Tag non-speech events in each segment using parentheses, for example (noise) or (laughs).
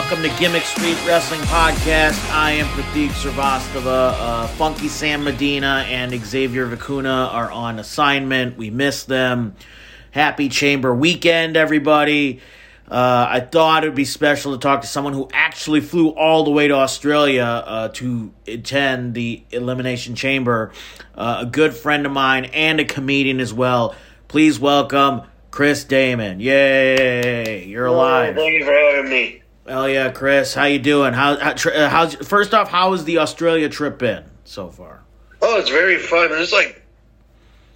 Welcome to Gimmick Street Wrestling Podcast. I am Prateek Srivastava. Uh, Funky Sam Medina and Xavier Vicuna are on assignment. We miss them. Happy Chamber weekend, everybody. Uh, I thought it would be special to talk to someone who actually flew all the way to Australia uh, to attend the Elimination Chamber. Uh, a good friend of mine and a comedian as well. Please welcome Chris Damen. Yay! You're alive. Thank you for having me. Hell yeah, Chris. How you doing? How, how uh, how's first off? How has the Australia trip been so far? Oh, it's very fun. It's like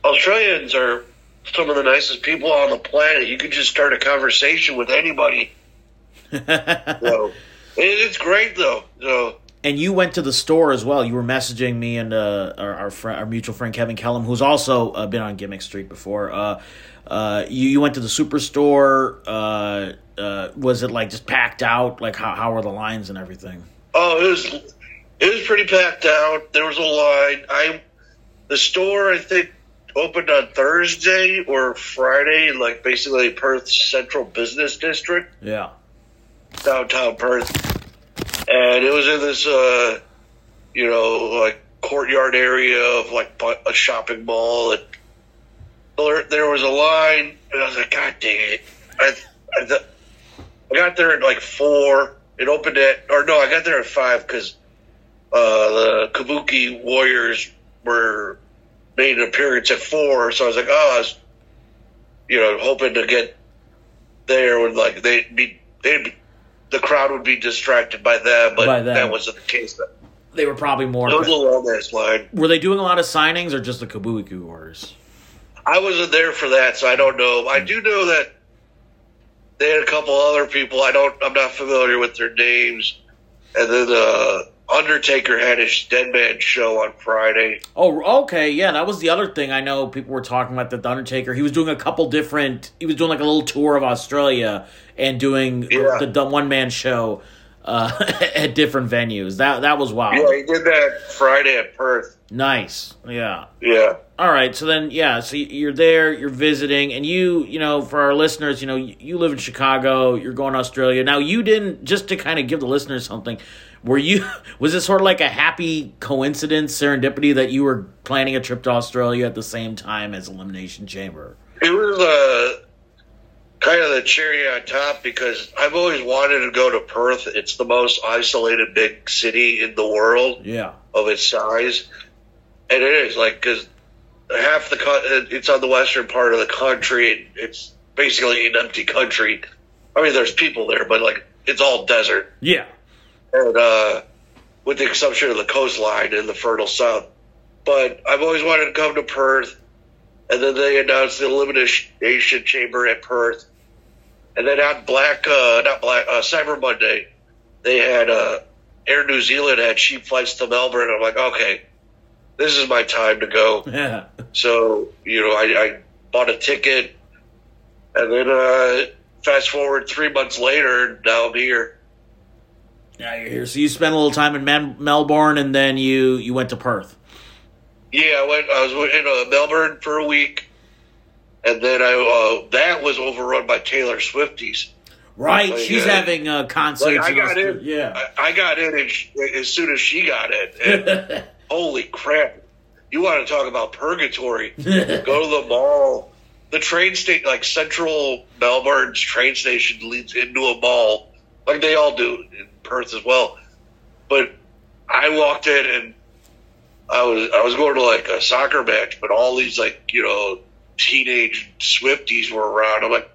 Australians are some of the nicest people on the planet. You could just start a conversation with anybody. (laughs) so it's great though. So And you went to the store as well. You were messaging me and uh, our our, friend, our mutual friend Kevin Kellam, who's also uh, been on Gimmick Street before. Uh, uh, you you went to the superstore. Uh, uh, was it like just packed out? Like how how were the lines and everything? oh, it was it was pretty packed out. There was a line. I the store I think opened on Thursday or Friday, like basically Perth Central Business District. Yeah. downtown Perth, and it was in this, uh, you know, like courtyard area of like a shopping mall. And there, there was a line, and I was like, God dang it! I, I, th- I got there at like four. It opened at, or no, I got there at five because uh, the Kabuki Warriors were made an appearance at four. So I was like, oh, I was, you know, hoping to get there when like they'd be, they'd be, the crowd would be distracted by them, but By that wasn't the case. It They were probably more. was a long ass line. Were they doing a lot of signings or just the Kabuki Warriors? I wasn't there for that, so I don't know. I do know that they had a couple other people. I don't. I'm not familiar with their names. And then uh, Undertaker had his Dead Man show on Friday. Oh, okay, yeah, that was the other thing I know people were talking about. That the Undertaker, he was doing a couple different. He was doing like a little tour of Australia and doing Yeah. the, the one man show uh, (laughs) at different venues. That that was wild. Yeah, he did that Friday at Perth. Nice, yeah. Yeah. All right, so then yeah, so you're there, you're visiting, and you, you know, for our listeners, you know, you live in Chicago, you're going to Australia. Now, you didn't just to kind of give the listeners something. Were you (laughs) was it sort of like a happy coincidence, serendipity that you were planning a trip to Australia at the same time as Elimination Chamber? It was uh, kind of the cherry on top because I've always wanted to go to Perth. It's the most isolated big city in the world. Yeah, of its size, and it is like because half the co- it's on the western part of the country. It's basically an empty country. I mean, there's people there, but like it's all desert, yeah, and uh, with the exception of the coastline and the fertile south. But I've always wanted to come to Perth, and then they announced the elimination chamber at Perth, and then on Black, uh, not Black, uh, Cyber Monday, they had uh, Air New Zealand had cheap flights to Melbourne. I'm like, okay, this is my time to go. (laughs) yeah. So you know, I, I bought a ticket, and then uh, fast forward three months later, now I'm here. Now you're here. So you spent a little time in Man- Melbourne, and then you you went to Perth. Yeah, I went. I was in uh, Melbourne for a week, and then I uh, that was overrun by Taylor Swifties. Right, Like, she's uh, having a concert. Like I got in. Yeah. I, I got in and sh- as soon as she got in. And (laughs) holy crap! You want to talk about purgatory? (laughs) Go to the mall. The train station, like Central Melbourne's train station, leads into a mall, like they all do in Perth as well. But I walked in and I was I was going to like a soccer match, but all these like you know teenage Swifties were around. I'm like,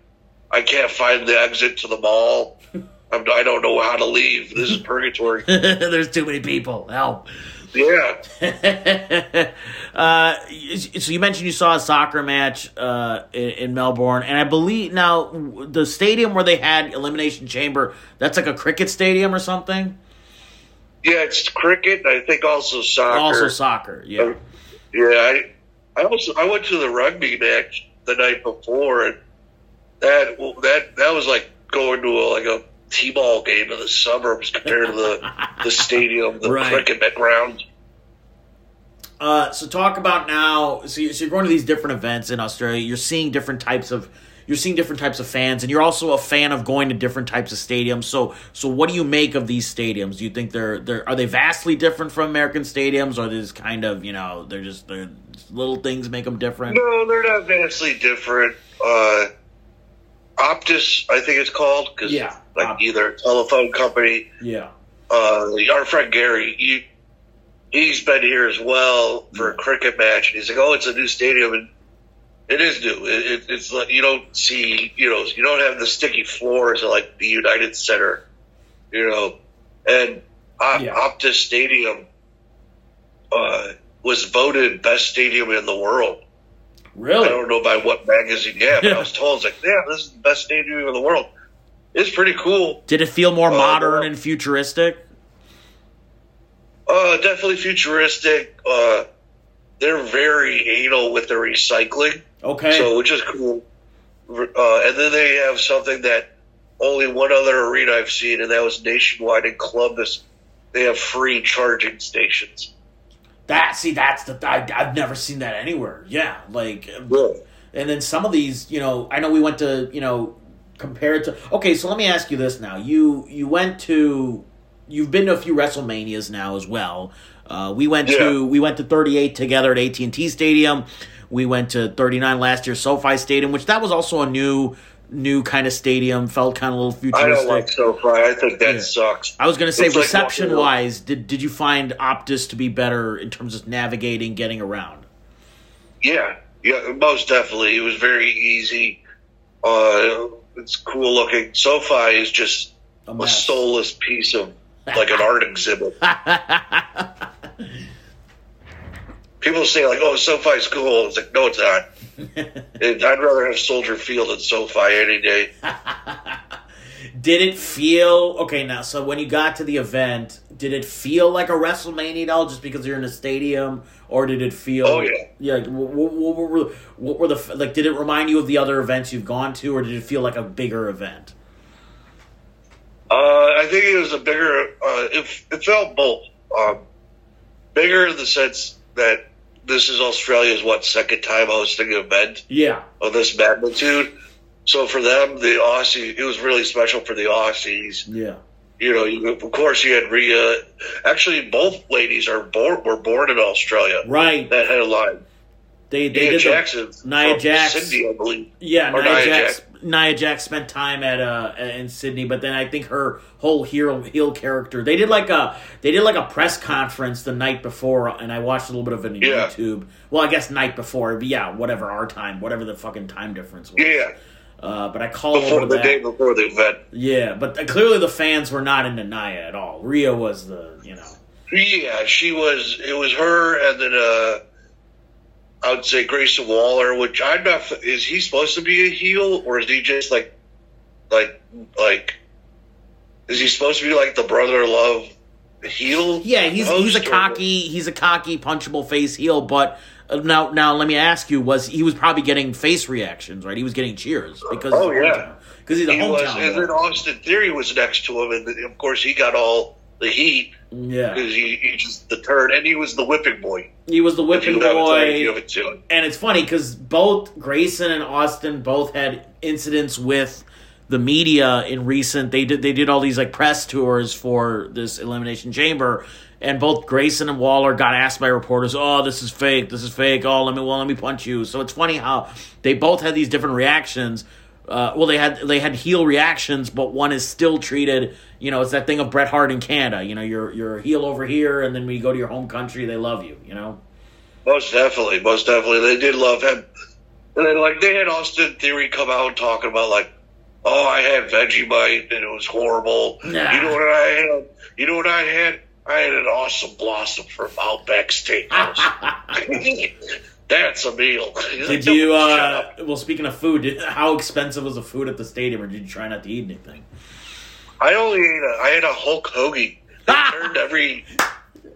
I can't find the exit to the mall. (laughs) I'm, I don't know how to leave. This is (laughs) purgatory. (laughs) There's too many people. Help. Yeah. uh, so you mentioned you saw a soccer match uh, in, in Melbourne, and I believe now the stadium where they had Elimination Chamber. That's like a cricket stadium or something. Yeah, it's cricket. I think also soccer. Also soccer. Yeah. Yeah, I, I also I went to the rugby match the night before, and that that that was like going to a, like a t-ball game in the suburbs compared to the the stadium, the Right. cricket ground. Uh, so talk about now. So, you, so you're going to these different events in Australia. You're seeing different types of, you're seeing different types of fans, and you're also a fan of going to different types of stadiums. So so what do you make of these stadiums? Do you think they're they're are they vastly different from American stadiums, or they just kind of you know they're just they're little things make them different? No, they're not vastly different. Uh, Optus, I think it's called, because Yeah, like Optus. either telephone company. Yeah. Uh, our friend Gary, he, he's been here as well for a cricket match, and he's like, "Oh, it's a new stadium," and it is new. It, it, it's like you don't see, you know, you don't have the sticky floors of like the United Center, you know, and Yeah. Optus Stadium uh, was voted best stadium in the world. Really? I don't know by what magazine. Yeah, but I (laughs) was told, it's like, yeah, this is the best stadium in the world. It's pretty cool. Did it feel more Uh, modern and futuristic? Uh, definitely futuristic. Uh, they're very anal with their recycling, Okay. so which is cool. Uh, and then they have something that only one other arena I've seen, and that was nationwide in Columbus. They have free charging stations. That see that's the I, I've never seen that anywhere. Yeah, like Really? And then some of these, you know, I know we went to, you know, compared to. Okay, so let me ask you this now. You you went to, you've been to a few WrestleManias now as well. Uh, we went to we went to 38 together at AT and T Stadium. We went to 39 last year, SoFi Stadium, which that was also a new new kind of stadium. Felt kind of a little I futuristic. don't like SoFi. I think that Yeah. sucks. I was going to say, It's like reception walking wise, did did you find Optus to be better in terms of navigating, getting around? Yeah, yeah, most definitely. It was very easy. Uh, it's cool looking. SoFi is just A a soulless piece of (laughs) like an art exhibit. (laughs) People say like, "Oh, SoFi's cool." It's like, no, it's not. (laughs) It- I'd rather have Soldier Field than SoFi any day. (laughs) Did it feel okay now? So when you got to the event, did it feel like a WrestleMania at all, just because you're in a stadium, or did it feel? Oh, yeah. yeah. What, what, what were what were the like? Did it remind you of the other events you've gone to, or did it feel like a bigger event? Uh, I think it was a bigger. Uh, it, it felt both. Um, bigger in the sense that this is Australia's what second time hosting an event. Yeah, of this magnitude. So for them, the Aussie, it was really special for the Aussies. yeah. You know, you, of course, you had Rhea. Actually, both ladies are born were born in Australia. Right. That headline. They they Nia did the- Jackson, Nia Jax. Sydney, I believe. Yeah, Nia, Nia Jax. Jax. Nia Jax spent time at uh in Sydney, but then I think her whole hero heel character. They did like a they did like a press conference the night before, and I watched a little bit of it on Yeah. YouTube. Well, I guess night before, but yeah, whatever our time, whatever the fucking time difference was. Yeah, Uh, but I called before over the that. day before the event. Yeah, but uh, clearly the fans were not into Nia at all. Rhea was the you know. Yeah, she was. It was her, and then uh, I would say Grayson Waller. Which I'm not. Is he supposed to be a heel, or is he just like, like, like? Is he supposed to be like the brother love heel? Yeah, he's he's a cocky he's a cocky punchable face heel, but uh, now now let me ask you: was he was probably getting face reactions, right? He was getting cheers because Oh, yeah. because he's a He was, hometown. and then Austin Theory was next to him, and of course he got all the heat yeah, because he, he just the turn, and he was the whipping boy. he was the whipping you haven't tried to give boy, it and it's funny because both Grayson and Austin both had incidents with the media in recent. They did they did all these like press tours for this elimination chamber. And both Grayson and Waller got asked by reporters, "Oh, this is fake. This is fake. Oh, let me well, let me punch you." So it's funny how they both had these different reactions. Uh, well, they had they had heel reactions, but one is still treated. You know, it's that thing of Bret Hart in Canada. You know, you're you're a heel over here, and then when you go to your home country, they love you. You know. Most definitely, most definitely, they did love him. And then like they had Austin Theory come out talking about like, oh, I had Vegemite and it was horrible. Nah. You know what I had? You know what I had? I had an awesome blossom from Outback Steakhouse. (laughs) (laughs) That's a meal. Like, Did (laughs) you? Uh. Well, speaking of food, did, how expensive was the food at the stadium, or did you try not to eat anything? I only ate a. I had a Hulk hoagie. They turned every.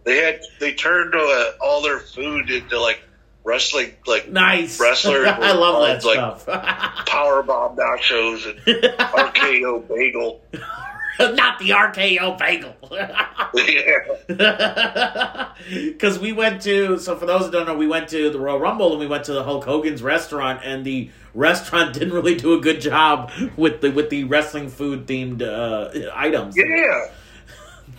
They had. They turned uh, all their food into like wrestling, like Nice Wrestler (laughs) I love that like- stuff. (laughs) power bomb nachos and RKO bagel. (laughs) Not the RKO bagel. (laughs) Because we went to, so for those that don't know, we went to the Royal Rumble and we went to the Hulk Hogan's restaurant, and the restaurant (laughs) didn't really do a good job with the with the wrestling food themed uh, items. Yeah.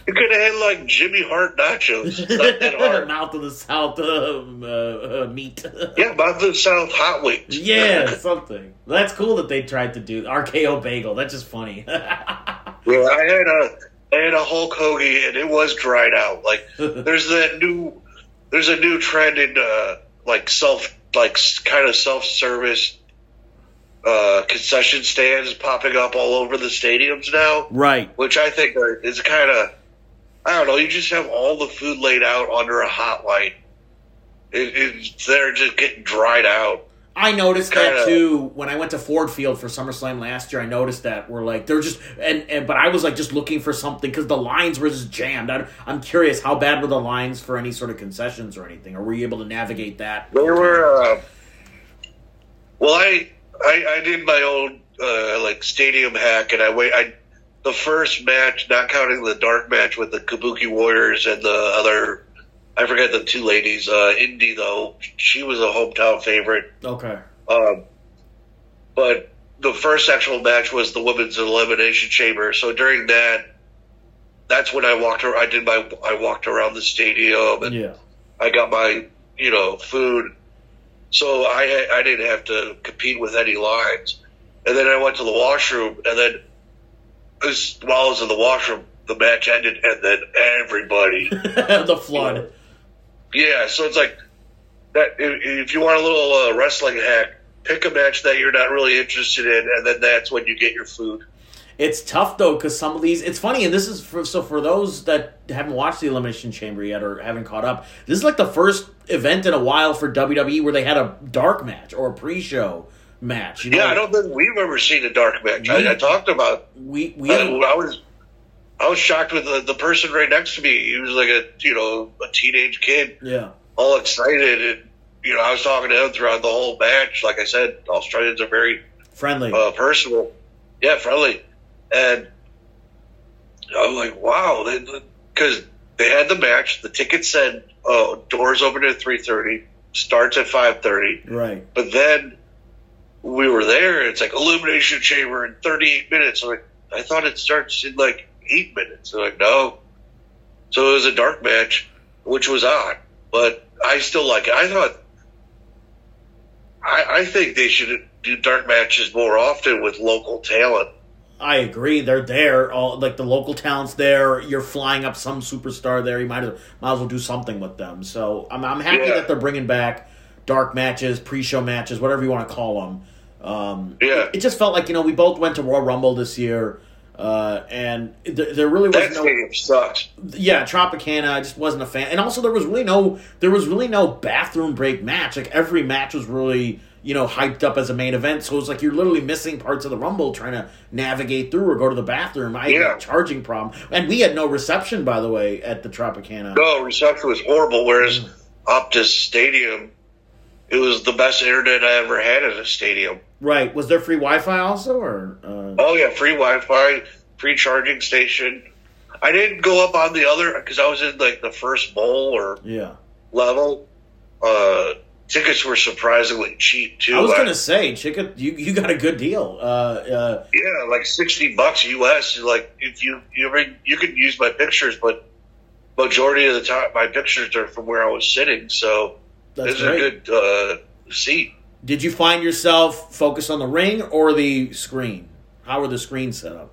You could have had like Jimmy Hart nachos. It's not that hard. Mouth of the South um, uh, uh, meat. Yeah, about the South hot wings. yeah, something. That's cool that they tried to do RKO bagel. That's just funny. Yeah, I had a I had a Hulk Hogan and it was dried out. Like (laughs) there's that new there's a new trend in uh like self like kind of self service uh concession stands popping up all over the stadiums now, right. which I think is kind of I don't know. You just have all the food laid out under a hot light. It, it's they're just getting dried out. I noticed that Kinda- too when I went to Ford Field for SummerSlam last year. I noticed that we're like they're just and, and but I was like just looking for something because the lines were just jammed. I, I'm curious how bad were the lines for any sort of concessions or anything? Or were you able to navigate that? They were. Uh, well, I, I I did my own uh, like stadium hack, and I wait. I the first match, not counting the dark match with the Kabuki Warriors and the other. I forget the two ladies. Uh, Indy though, she was a hometown favorite. okay. Um, but the first actual match was the women's elimination chamber. So during that, that's when I walked. I did my. I walked around the stadium and Yeah. I got my, you know, food. So I I didn't have to compete with any lines. And then I went to the washroom, and then as, while I was in the washroom, the match ended, and then everybody, (laughs) the flood. Yeah. So it's like that. If, if you want a little uh, wrestling hack, pick a match that you're not really interested in, and then that's when you get your food. It's tough though because some of these. It's funny, and this is for so for those that haven't watched the Elimination Chamber yet or haven't caught up. This is like the first event in a while for WWE where they had a dark match or a pre-show match. You know, Yeah, I don't think we've ever seen a dark match. We- I, I talked about. We we I, I was. I was shocked with the, the person right next to me. He was like a you know a teenage kid. yeah. all excited and you know I was talking to him throughout the whole match. Like I said, Australians are very Friendly. uh, personal, yeah, friendly, and I'm like, wow, because they, had the match. The ticket said, "Oh, doors open at three thirty, starts at five thirty, right. but then we were there. It's like elimination chamber in thirty eight minutes. I'm like, I thought it starts in like eight minutes. They're like, no. So it was a dark match, which was odd, but I still like it. I thought, I, I think they should do dark matches more often with local talent. I agree. They're there. All like the local talents there. You're flying up some superstar there. You might as, might as well do something with them. So I'm I'm happy Yeah. that they're bringing back dark matches, pre-show matches, whatever you want to call them. Um, Yeah. It just felt like you know we both went to Royal Rumble this year, uh, and th- there really was That no stadium sucks. yeah Tropicana. I just wasn't a fan, and also there was really no there was really no bathroom break match. Like every match was really you know hyped up as a main event, so it was like you're literally missing parts of the Rumble trying to navigate through or go to the bathroom. I had Yeah. a charging problem, and we had no reception by the way at the Tropicana. No, reception was horrible. Whereas Optus Stadium, it was the best internet I ever had at a stadium. Right? Was there free Wi-Fi also, or uh, Oh yeah, free Wi-Fi, free charging station. I didn't go up on the other because I was in like the first bowl or yeah? level. Uh, tickets were surprisingly cheap too. I was gonna say, ticket you you got a good deal. Uh, uh, yeah, like sixty bucks US. Like if you you ever- you could use my pictures, but majority of the time my pictures are from where I was sitting, so that's it's great. a good uh, seat. Did you find yourself focused on the ring or the screen? How were the screens set up?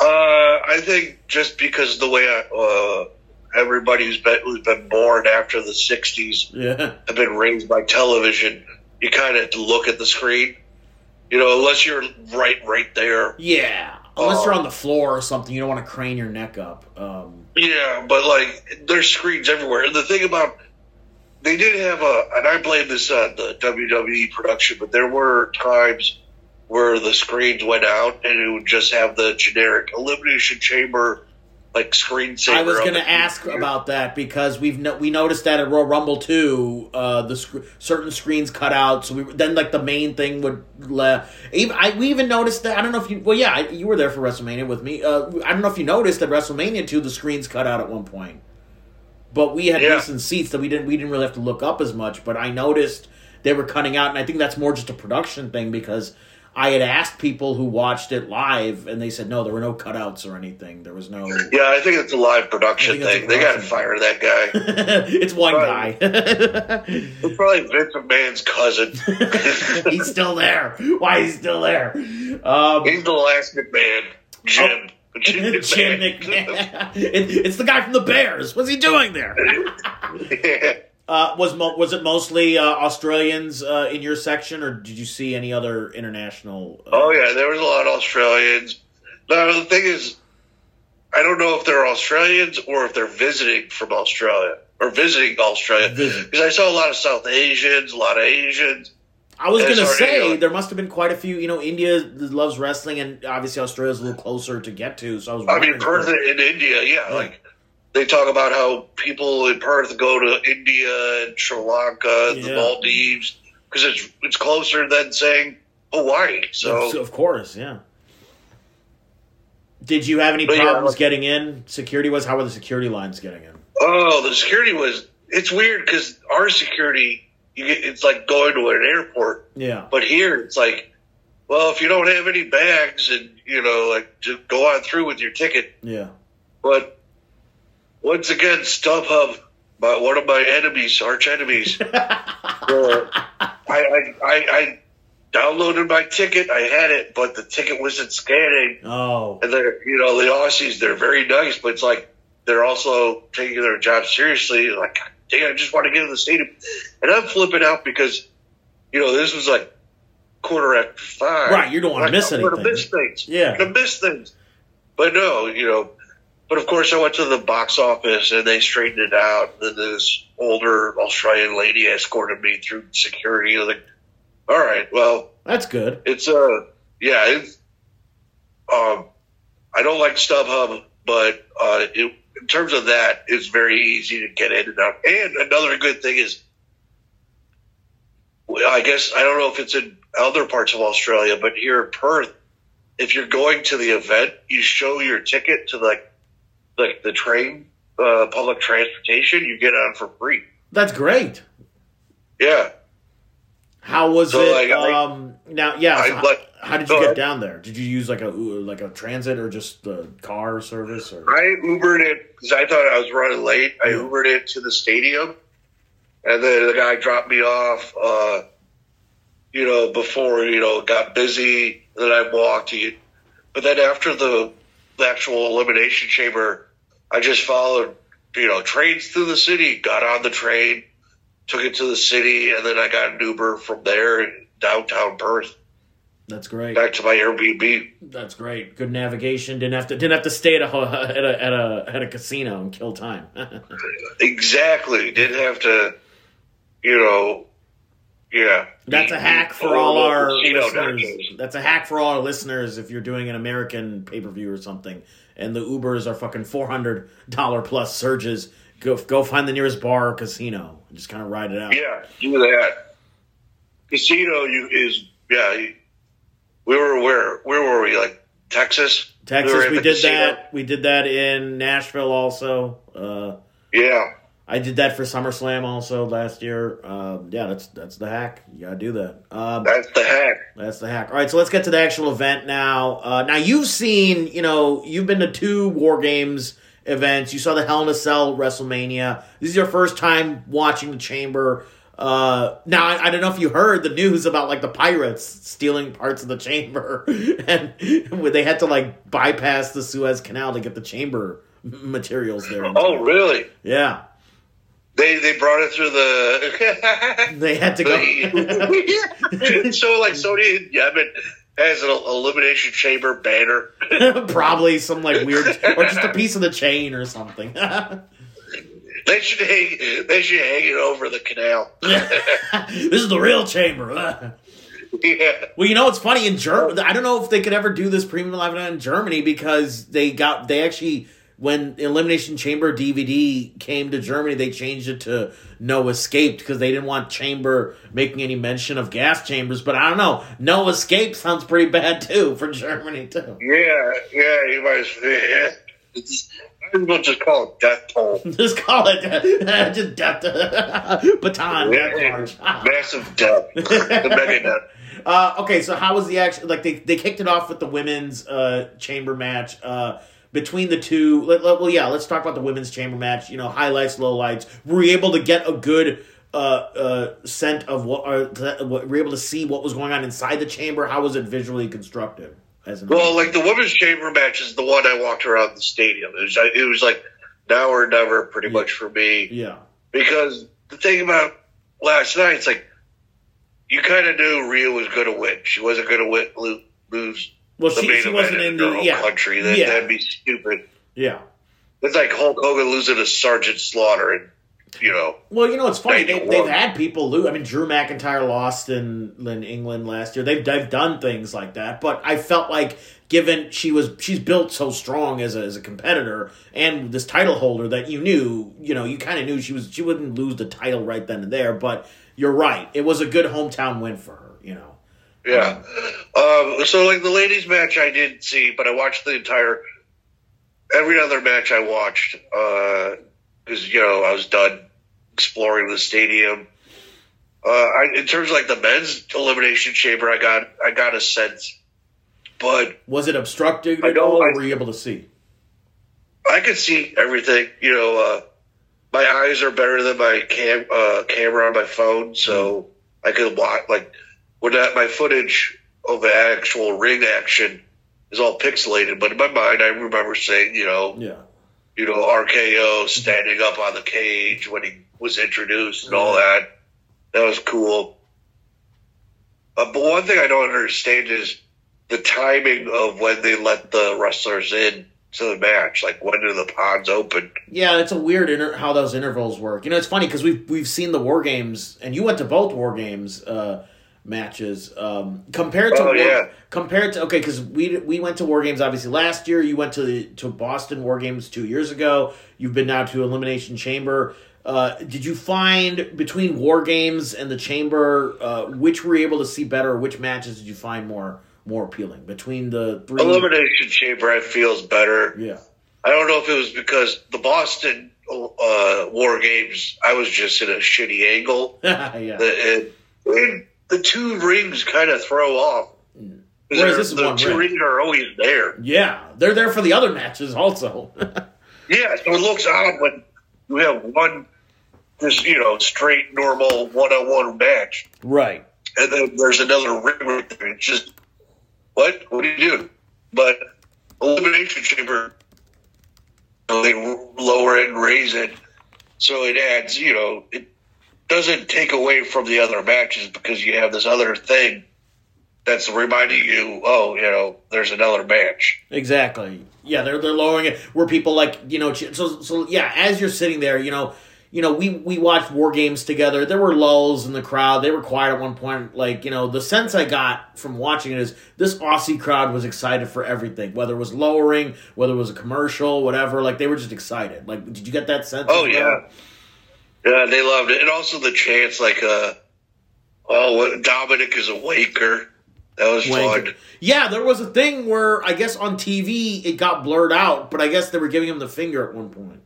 Uh, I think just because the way I, uh, everybody who's been who's been born after the '60s Yeah, have been raised by television, you kind of have to look at the screen. You know, unless you're right right there. yeah. Unless Oh. you're on the floor or something, you don't want to crane your neck up. Um, Yeah, but like there's screens everywhere. And the thing about they did have a, and I blame this on the WWE production, but there were times where the screens went out and it would just have the generic elimination chamber like screensaver. I was going to ask computer. about that because we've no, we noticed that at Royal Rumble too, uh, the sc- certain screens cut out. So we then like the main thing would le- even I we even noticed that I don't know if you well yeah I, you were there for WrestleMania with me. Uh, I don't know if you noticed that WrestleMania two the screens cut out at one point, but we had Yeah. decent seats that we didn't we didn't really have to look up as much. But I noticed they were cutting out, and I think that's more just a production thing because. I had asked people who watched it live, and they said no, there were no cutouts or anything. There was no. Yeah, I think it's a live production thing. They got to fire that guy. (laughs) it's one Right. guy. (laughs) It's probably Vince McMahon's cousin. (laughs) he's still there. Why is he still there? Um, He's the last McMahon, Jim. Jim Oh. (laughs) Jim. (laughs) It- it's the guy from the Bears. What's he doing there? yeah. (laughs) Uh, was mo- was it mostly uh, Australians uh, in your section, or did you see any other international? Uh, Oh yeah, there was a lot of Australians. Now the thing is, I don't know if they're Australians or if they're visiting from Australia or visiting Australia because I saw a lot of South Asians, a lot of Asians. I was gonna say there must have been quite a few. You know, India loves wrestling, and obviously Australia's a little closer to get to. So I was. I mean, Perth in India, yeah, Yeah. like they talk about how people in Perth go to India and Sri Lanka, and the Yeah. Maldives because it's it's closer than saying Hawaii. So Of- of course, yeah. Did you have any But yeah, problems like- getting in? Security was how were the security lines getting in? Oh, the security was. It's weird because our security, you get, it's like going to an airport, Yeah, but here it's like, well, if you don't have any bags and you know, like, just go on through with your ticket. yeah. But once again, StubHub, my, one of my enemies, arch enemies, (laughs) uh, I, I, I, I downloaded my ticket. I had it, but the ticket wasn't scanning. Oh, And they're, you know, the Aussies, they're very nice, but it's like they're also taking their job seriously. Like, dang, I just want to get in the stadium. And I'm flipping out because, you know, this was like quarter after five. Right, you don't wanna miss I'm gonna anything. miss things. Yeah. I'm gonna miss things. But no, you know, but of course I went to the box office and they straightened it out. And then this older Australian lady escorted me through security. I was like, all right, well, that's good. it's uh yeah it's um i don't like stubhub but uh it, in terms of that it's very easy to get in and out and another good thing is well, i guess i don't know if it's in other parts of australia but here in perth if you're going to the event you show your ticket to like like the train uh, public transportation you get on for free That's great. yeah How was So, it? like, I- um, now, yeah. I so like- how did you get down there? Did you use like a like a transit or just the car service? Or I Ubered it because I thought I was running late. I Yeah. Ubered it to the stadium, and then the guy dropped me off. Uh, you know, before you know got busy. Then I walked. But then after the, the actual elimination chamber, I just followed. You know, trains through the city. Got on the train, took it to the city, and then I got an Uber from there in downtown Perth that's great. back to my Airbnb. That's great. Good navigation. Didn't have to didn't have to stay at a (laughs) at a at a, at a casino and kill time. (laughs) Exactly. Didn't have to, you know, yeah. That's a hack for all our listeners. That's a hack for all our listeners. If you're doing an American pay per view or something, and the Ubers are fucking four hundred dollar plus surges, go go find the nearest bar or casino and just kind of ride it out. Yeah, do that. Casino you is yeah. you- We were where? Where were we? Like Texas. Texas, in we did casino. that. We did that in Nashville also. Uh, Yeah. I did that for SummerSlam also last year. Um, yeah, that's that's the hack. You gotta do that. Um, That's the hack. That's the hack. All right, so let's get to the actual event now. Uh, now you've seen, you know, you've been to two War Games events. You saw the Hell in a Cell WrestleMania. This is your first time watching the Chamber. Uh, now I, I don't know if you heard the news about like the pirates stealing parts of the chamber, (laughs) and they had to like bypass the Suez Canal to get the chamber materials there. Oh, really? yeah, They they brought it through the. (laughs) they had to go. (laughs) so like Sony Yemen has an elimination chamber banner. Probably some like weird, or just a piece of the chain or something. They should hang. They should hang it over the canal. (laughs) this is the real chamber. yeah. well, you know it's funny in Germany. I don't know if they could ever do this premium live event in Germany because they got they actually when Elimination Chamber DVD came to Germany, they changed it to No Escaped because they didn't want Chamber making any mention of gas chambers. But I don't know. No Escape sounds pretty bad too for Germany too. Yeah, yeah, you might. Yeah. Might as well just call it death toll. (laughs) just call it just death (laughs) baton. Yeah, death massive death. (laughs) the mega death. Uh, okay, so how was the action? Like they they kicked it off with the women's uh, chamber match. Uh, between the two, let, let- well, yeah, let's talk about the women's chamber match. You know, highlights, lowlights. Were we able to get a good uh, uh, scent of what? Or what were we able to see what was going on inside the chamber? How was it visually constructed? As Well, like the women's chamber match is the one I walked around the stadium. It was it was like now or never, pretty much for me. yeah, Because the thing about last night, it's like you kind of knew Rhea was going to win. She wasn't going to win, lo- lose well, the she, main she wasn't in her the yeah country. That, yeah That'd be stupid. yeah. It's like Hulk Hogan losing to Sergeant Slaughter, and you know, Well, you know it's funny. They, they've had people lose. I mean, Drew McIntyre lost in, in England last year. They've they've done things like that, but I felt like given she was she's built so strong as a as a competitor and this title holder that you knew you know you kind of knew she was she wouldn't lose the title right then and there. But you're right. It was a good hometown win for her. You know. yeah. Um, so like the ladies match, I didn't see, but I watched the entire every other match I watched because you know I was done exploring the stadium. Uh, I, in terms of like the men's elimination chamber, I got I got a sense, but Was it obstructed I at don't- all, or I- were you able to see? I could see everything. You know, uh, my eyes are better than my cam uh, camera on my phone, so I could watch. Like when that my footage of the actual ring action is all pixelated, but in my mind, I remember saying, you know, Yeah. You know, RKO standing up on the cage when he was introduced and all that. That was cool. Uh, but one thing I don't understand is the timing of when they let the wrestlers in to the match. Like when do the pods open? Yeah, it's a weird inter- how those intervals work. You know, it's funny because we've we've seen the war games, and you went to both war games uh, matches. Um, compared to Oh, war, yeah. compared to okay, because we we went to war games obviously last year. You went to the, to Boston war games two years ago. You've been now to Elimination Chamber. Uh, did you find between war games and the chamber, uh, which were you able to see better? Which matches did you find more more appealing between the three? Elimination Chamber, I feel is better. Yeah, I don't know if it was because the Boston uh, War Games, I was just in a shitty angle. (laughs) yeah. The, and the two rings kind of throw off. Whereas this is the one two ring. rings are always there. Yeah, they're there for the other matches also. (laughs) Yeah, so it looks odd when you have one, just you know, straight normal one-on-one match, right. and then there's another ring. right there. It's just what? What do you do? But elimination chamber, you know, they lower it and raise it, so it adds. You know, it doesn't take away from the other matches because you have this other thing that's reminding you, oh, you know, there's another match. Exactly. Yeah, they're they're lowering it where people like you know. So so yeah, as you're sitting there, you know, you know, we we watched war games together. There were lulls in the crowd. They were quiet at one point. Like you know, the sense I got from watching it is this Aussie crowd was excited for everything, whether it was lowering, whether it was a commercial, whatever. Like they were just excited. Like, did you get that sense? Oh well? Yeah, they loved it, and also the chants like, uh, "Oh, Dominic is a waker." That was Wanker. fun. Yeah, there was a thing where I guess on TV it got blurred out, but I guess they were giving him the finger at one point.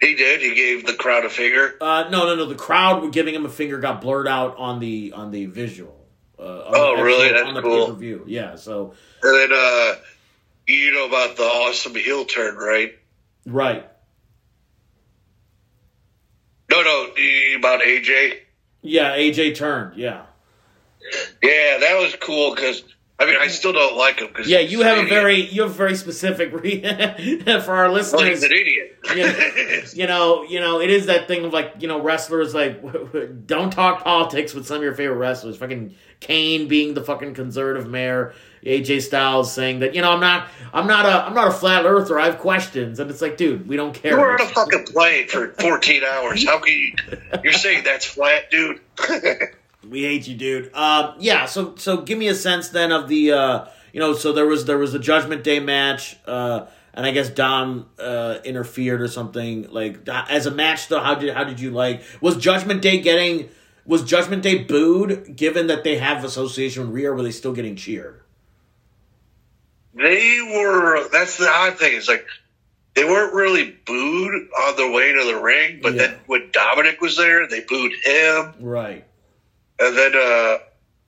He did. He gave the crowd a finger. Uh, no, no, no. The crowd were giving him a finger got blurred out on the on the visual. Uh, on Oh, the really? That's on the cool. pay per view. Yeah. So And then, uh, you know about the awesome heel turn, right? right. No, no, about AJ. Yeah, AJ turned. Yeah. Yeah, that was cool because I mean I still don't like him because Yeah, you have a very you have a very specific (laughs) for our oh, well, listeners. he's an idiot. Yeah. (laughs) you know, you know, it is that thing of like, you know, wrestlers like (laughs) don't talk politics with some of your favorite wrestlers. Fucking Kane being the fucking conservative mayor, AJ Styles saying that, you know, I'm not I'm not a I'm not a flat earther, I have questions. And it's like, dude, we don't care. you were on a (laughs) fucking plane for 14 hours. (laughs) How can you? You're saying that's flat, dude? (laughs) We hate you, dude. Um, yeah, so so give me a sense then of the uh, you know, so there was there was a Judgment Day match. Uh, and I guess Dom uh, interfered or something. Like as a match, though, how did how did you like? Was Judgment Day getting? Was Judgment Day booed? Given that they have association with Rhea, or were they still getting cheered? They were. That's the odd thing. It's like they weren't really booed on their way to the ring, but Yeah. then when Dominic was there, they booed him. Right. And then, uh,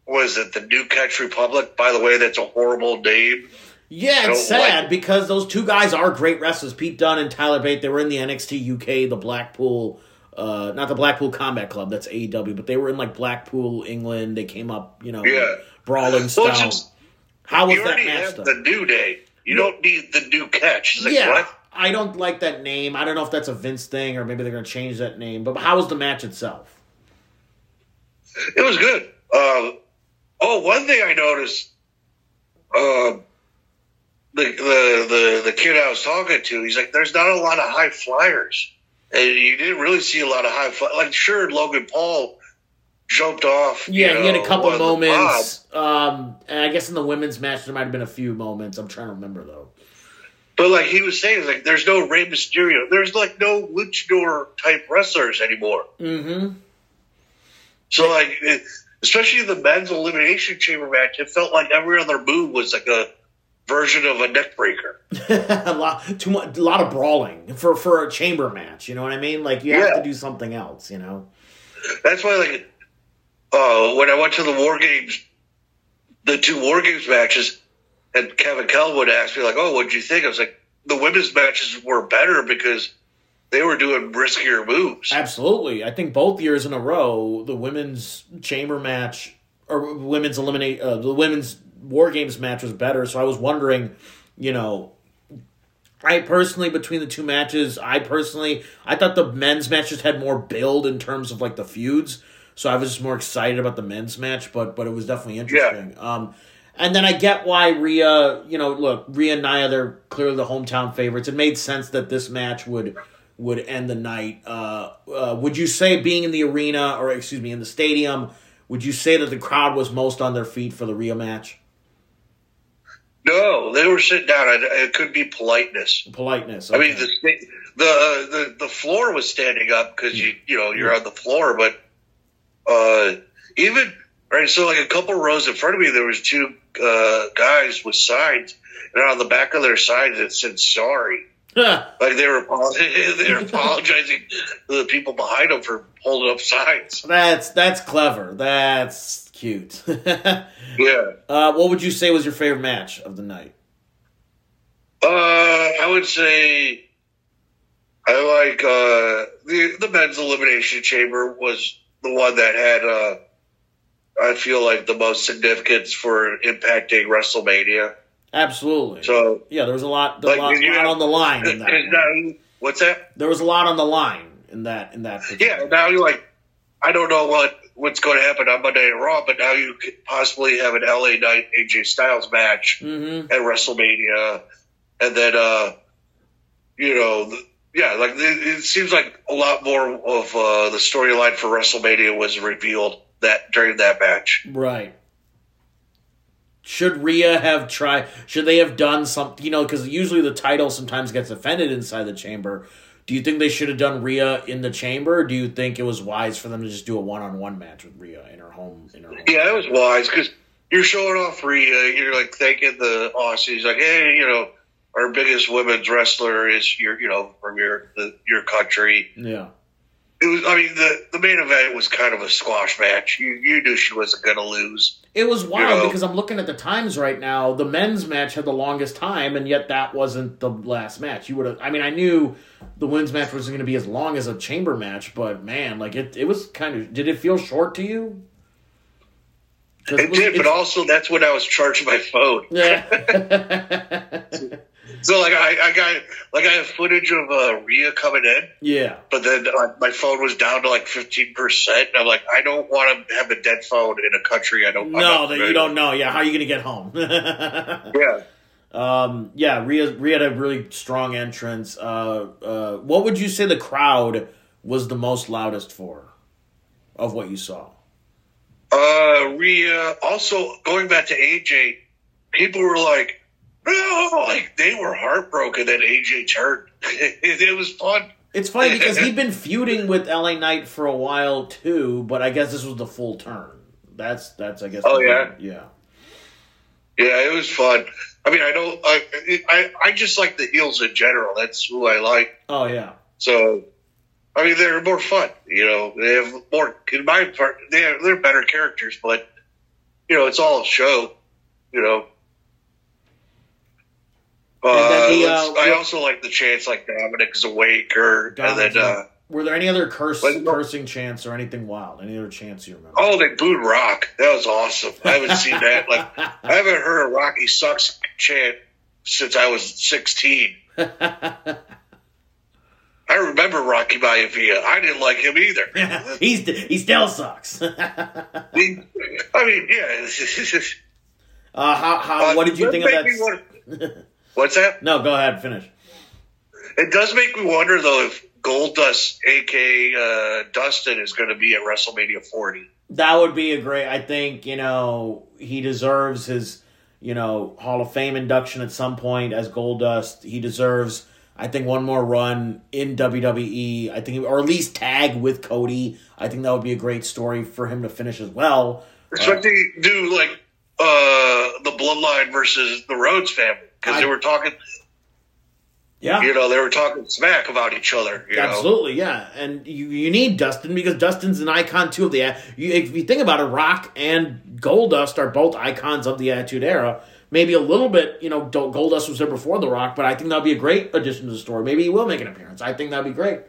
was it the New Catch Republic? By the way, that's a horrible name. Yeah, it's don't like sad because those two guys are great wrestlers. Pete Dunne and Tyler Bate. They were in the NXT UK, the Blackpool, uh, not the Blackpool Combat Club. That's AEW, but they were in like Blackpool, England. They came up, you know, Yeah. brawling Well, style. just, How was that already match? the New Day. You don't need the New Catch. It's like, yeah, what? I don't like that name. I don't know if that's a Vince thing or maybe they're going to change that name. But how was the match itself? It was good. Uh, oh, one thing I noticed, uh, the, the the the kid I was talking to, he's like, "There's not a lot of high flyers, and you didn't really see a lot of high fly. Like, sure, Logan Paul jumped off. you Yeah, he had a couple moments. Um, and I guess in the women's match there might have been a few moments. I'm trying to remember though. But like he was saying, like there's no Rey Mysterio. There's like no luchador type wrestlers anymore. Mm-hmm. So like, it, especially in the men's elimination chamber match, it felt like every other move was like a version of a neck breaker. (laughs) a lot too much a lot of brawling for for a chamber match you know what i mean like you have Yeah. to do something else you know That's why like, uh, when I went to the War Games, the two War Games matches, and Kevin Kellam asked me like, "Oh, what'd you think?" I was like, "The women's matches were better because they were doing riskier moves." absolutely i think both years in a row the women's chamber match or women's eliminate uh, the women's war games match was better so i was wondering you know I personally, between the two matches, I personally, I thought the men's matches had more build in terms of like the feuds. So I was just more excited about the men's match, but but it was definitely interesting. Um, and then I get why Rhea, you know, look, Rhea and Nia, they're clearly the hometown favorites. It made sense that this match would would end the night. Uh, uh, would you say being in the arena, or excuse me, in the stadium, would you say that the crowd was most on their feet for the Rhea match? No, they were sitting down. It could be politeness. Politeness. I mean, the the the the floor was standing up because you you know you're on the floor, but uh, even right. So like a couple rows in front of me, there was two uh, guys with signs, and on the back of their signs it said "sorry." Like they were apologizing, (laughs) they were (laughs) apologizing to the people behind them for holding up signs. That's that's clever. That's cute. (laughs) uh, Yeah, what would you say was your favorite match of the night? uh, I would say I like uh, the the men's elimination chamber was the one that had uh, I feel like the most significance for impacting WrestleMania. Absolutely. So yeah, there was a lot, a Like, lot, you lot have- on the line in that. what's that? There was a lot on the line in that. In that. Yeah, now you're like, I don't know what what's going to happen on Monday Night Raw, but now you could possibly have an LA Knight AJ Styles match Mhm. at WrestleMania, and then uh, you know, the, yeah, like it, it seems like a lot more of uh, the storyline for WrestleMania was revealed that during that match. Right. Should Rhea have tried? Should they have done something? You know, because usually the title sometimes gets offended inside the chamber. Do you think they should have done Rhea in the chamber? Or do you think it was wise for them to just do a one-on-one match with Rhea in her home? In her home? Yeah, it was wise because you're showing off Rhea. You're like thanking the Aussies, like, hey, you know, our biggest women's wrestler is your, you know, from your the, your country. Yeah. It was. I mean, the the main event was kind of a squash match. You you knew she wasn't going to lose. It was wild know? because I'm looking at the times right now. The men's match had the longest time, and yet that wasn't the last match. You would have. I mean, I knew the women's match wasn't going to be as long as a chamber match, but man, like it, it was kind of. Did it feel short to you? It was- did, but also that's when I was charging my phone. yeah, (laughs) (laughs) So like I, I got like I have footage of uh, Rhea coming in, yeah, but then like, my phone was down to like fifteen percent. I'm like, I don't want to have a dead phone in a country I don't. No, that you don't know. Yeah, how are you going to get home? (laughs) Yeah. Um, yeah, Rhea, Rhea had a really strong entrance. Uh, uh, what would you say the crowd was the most loudest for of what you saw? Uh, Rhea. Also, going back to AJ, people were like, (laughs) like they were heartbroken that AJ turned. it, (laughs) it was fun. It's funny (laughs) because he'd been feuding with LA Knight for a while too, but I guess this was the full turn. That's that's I guess. Oh, the- yeah? yeah. Yeah, it was fun. I mean, I don't. I, I I just like the heels in general. That's who I like. Oh yeah. So, I mean, they're more fun. You know, they have more. In my part, they have, they're better characters, but you know, it's all a show. You know. Uh, And then the, uh, I also like the chance like Dominic's awake, or and then uh, Were there any other curse Like, cursing chants or anything wild? Any other chants you remember? oh, they booed Rock. That was awesome. I haven't seen that. Like, (laughs) I haven't heard a Rocky sucks chant since I was sixteen. (laughs) I remember Rocky Maivia. I didn't like him either. (laughs) He's he still sucks. uh, I mean, yeah. how how what did you Uh, think of that? What's that? no, go ahead, finish. It does make me wonder though if Goldust, aka uh, Dustin, is going to be at WrestleMania 40. That would be a great. I think you know he deserves his you know Hall of Fame induction at some point as Goldust. He deserves. I think one more run in WWE. I think, or at least tag with Cody. I think that would be a great story for him to finish as well. Especially do like uh, the Bloodline versus the Rhodes family because they were talking. Yeah, You know, they were talking smack about each other. You know, Absolutely, yeah, and you you need Dustin because Dustin's an icon too of the. You, if you think about it, Rock and Goldust are both icons of the Attitude Era. Maybe a little bit, you know, Goldust was there before the Rock, but I think that'd be a great addition to the story. Maybe he will make an appearance. I think that'd be great.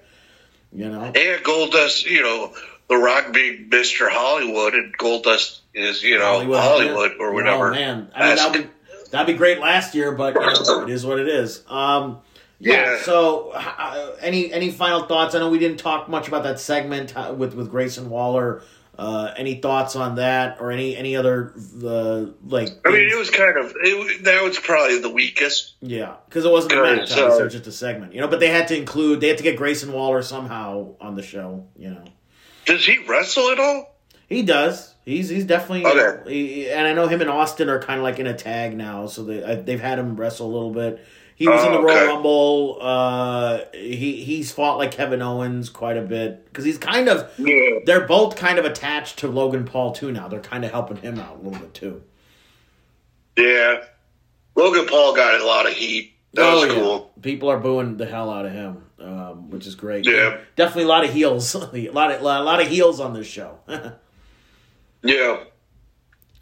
You know, and Goldust, you know, The Rock being Mister Hollywood, and Goldust is you know Hollywood, yeah. or whatever. Oh man, I mean that'd be, that'd be great last year, but you know, it is what it is. Um, yeah. Yeah. So, uh, any any final thoughts? I know we didn't talk much about that segment uh, with with Grayson Waller. Uh, any thoughts on that, or any any other uh, like? I mean, things- it was kind of it, that was probably the weakest. yeah, because it wasn't a match, so- was just a segment, you know. But they had to include, they had to get Grayson Waller somehow on the show, you know. Does he wrestle at all? He does. He's he's definitely. Okay. he- and I know him and Austin are kind of like in a tag now, so they I, they've had him wrestle a little bit. He was in the Oh, Royal okay. Rumble. Uh, he he's fought like Kevin Owens quite a bit because he's kind of. Yeah. They're both kind of attached to Logan Paul too now. They're kind of helping him out a little bit too. Yeah. Logan Paul got a lot of heat. That was cool. People are booing the hell out of him, um, which is great. Yeah. definitely a lot of heels. (laughs) a lot of a lot of heels on this show. (laughs) Yeah.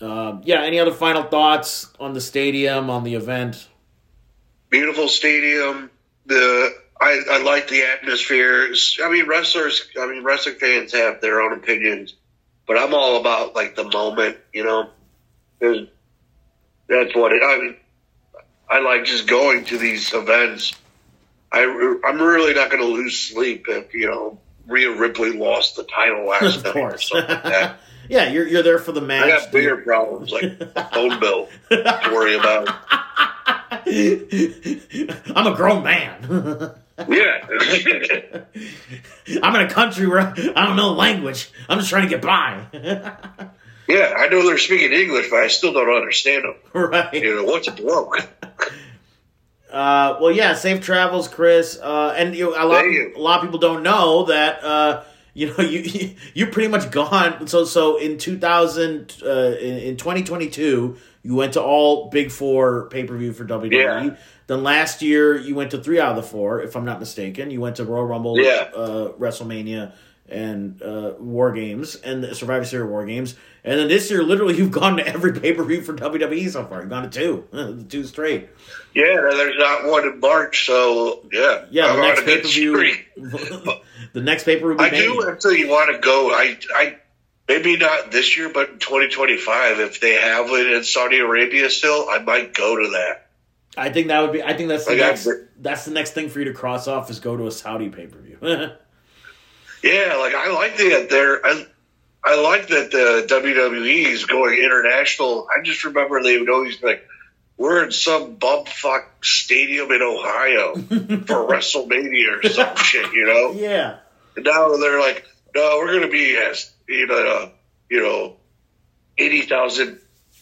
Um, yeah. Any other final thoughts on the stadium on the event? Beautiful stadium. The I, I like the atmosphere. I mean, wrestlers. I mean, wrestling fans have their own opinions, but I'm all about like the moment. You know, that's what it. I mean, I like just going to these events. I I'm really not going to lose sleep if you know Rhea Ripley lost the title last night or something like that. (laughs) yeah, you're you're there for the I match. got bigger problems like a phone bill to worry about. (laughs) I'm a grown man. Yeah. (laughs) I'm in a country where I don't know the language. I'm just trying to get by. (laughs) yeah, I know they're speaking English, but I still don't understand them. right. You know, what's broke? Uh, well, yeah, safe travels, Chris. Uh, and you know, a lot, you. a lot of people don't know that. Uh, you know, you you're pretty much gone. So so in 2000, uh, in, in 2022, you went to all Big Four pay per view for WWE. Yeah. Then last year you went to three out of the four, if I'm not mistaken. You went to Royal Rumble, Yeah. uh, WrestleMania, and uh, War Games, and the Survivor Series War Games. And then this year, literally, (laughs) you've gone to every pay per view for WWE so far. You've gone to two, (laughs) two straight. Yeah, there's not one in March, so yeah. Yeah, I'm the next pay per view. the next paper will be I Mania. do actually want to go. I, I, maybe not this year, but in 2025, if they have it in Saudi Arabia still, I might go to that. I think that would be. I think that's the Like, I- next. That's the next thing for you to cross off is go to a Saudi pay per view. (laughs) Yeah, like I like that they're. I, I like that the WWE is going international. I just remember they would always be like, "We're in some bumfuck stadium in Ohio for (laughs) WrestleMania or some (laughs) shit," you know. yeah, And now they're like, "No, we're going to be as you know, uh, you know, eighty thousand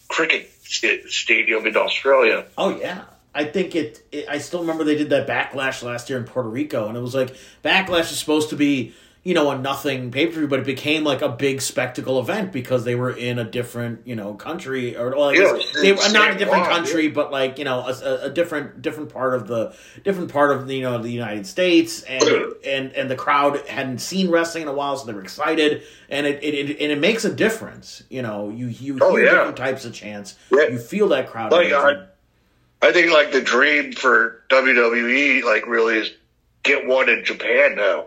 cricket st- stadium in Australia." oh yeah, I think it, it. I still remember they did that backlash last year in Puerto Rico, and it was like backlash is supposed to be you know, a nothing pay per view, but it became like a big spectacle event because they were in a different, you know, country or well, yeah, they were not a different country, yeah. but like you know, a, a, different different part of the different part of the, you know the United States, and (clears throat) and and the crowd hadn't seen wrestling in a while, so they were excited, and it it, it and it makes a difference. You know, you you oh, hear yeah. different types of chants, you feel that crowd. Like, I, I think like the dream for WWE, like really is get one in Japan now.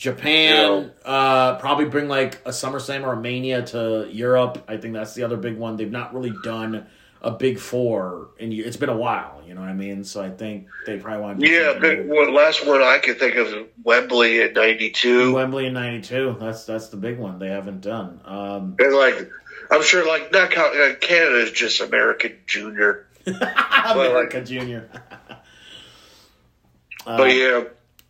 Japan, uh, probably bring like a SummerSlam or a Mania to Europe. I think that's the other big one. They've not really done a big four, and it's been a while. You know what I mean? So I think they probably want. to Yeah, the well, last one I could think of Wembley in #92. Wembley in '92. That's that's the big one they haven't done. Um, and like, I'm sure like not uh, Canada is just American Junior. (laughs) America like, Junior. (laughs) but yeah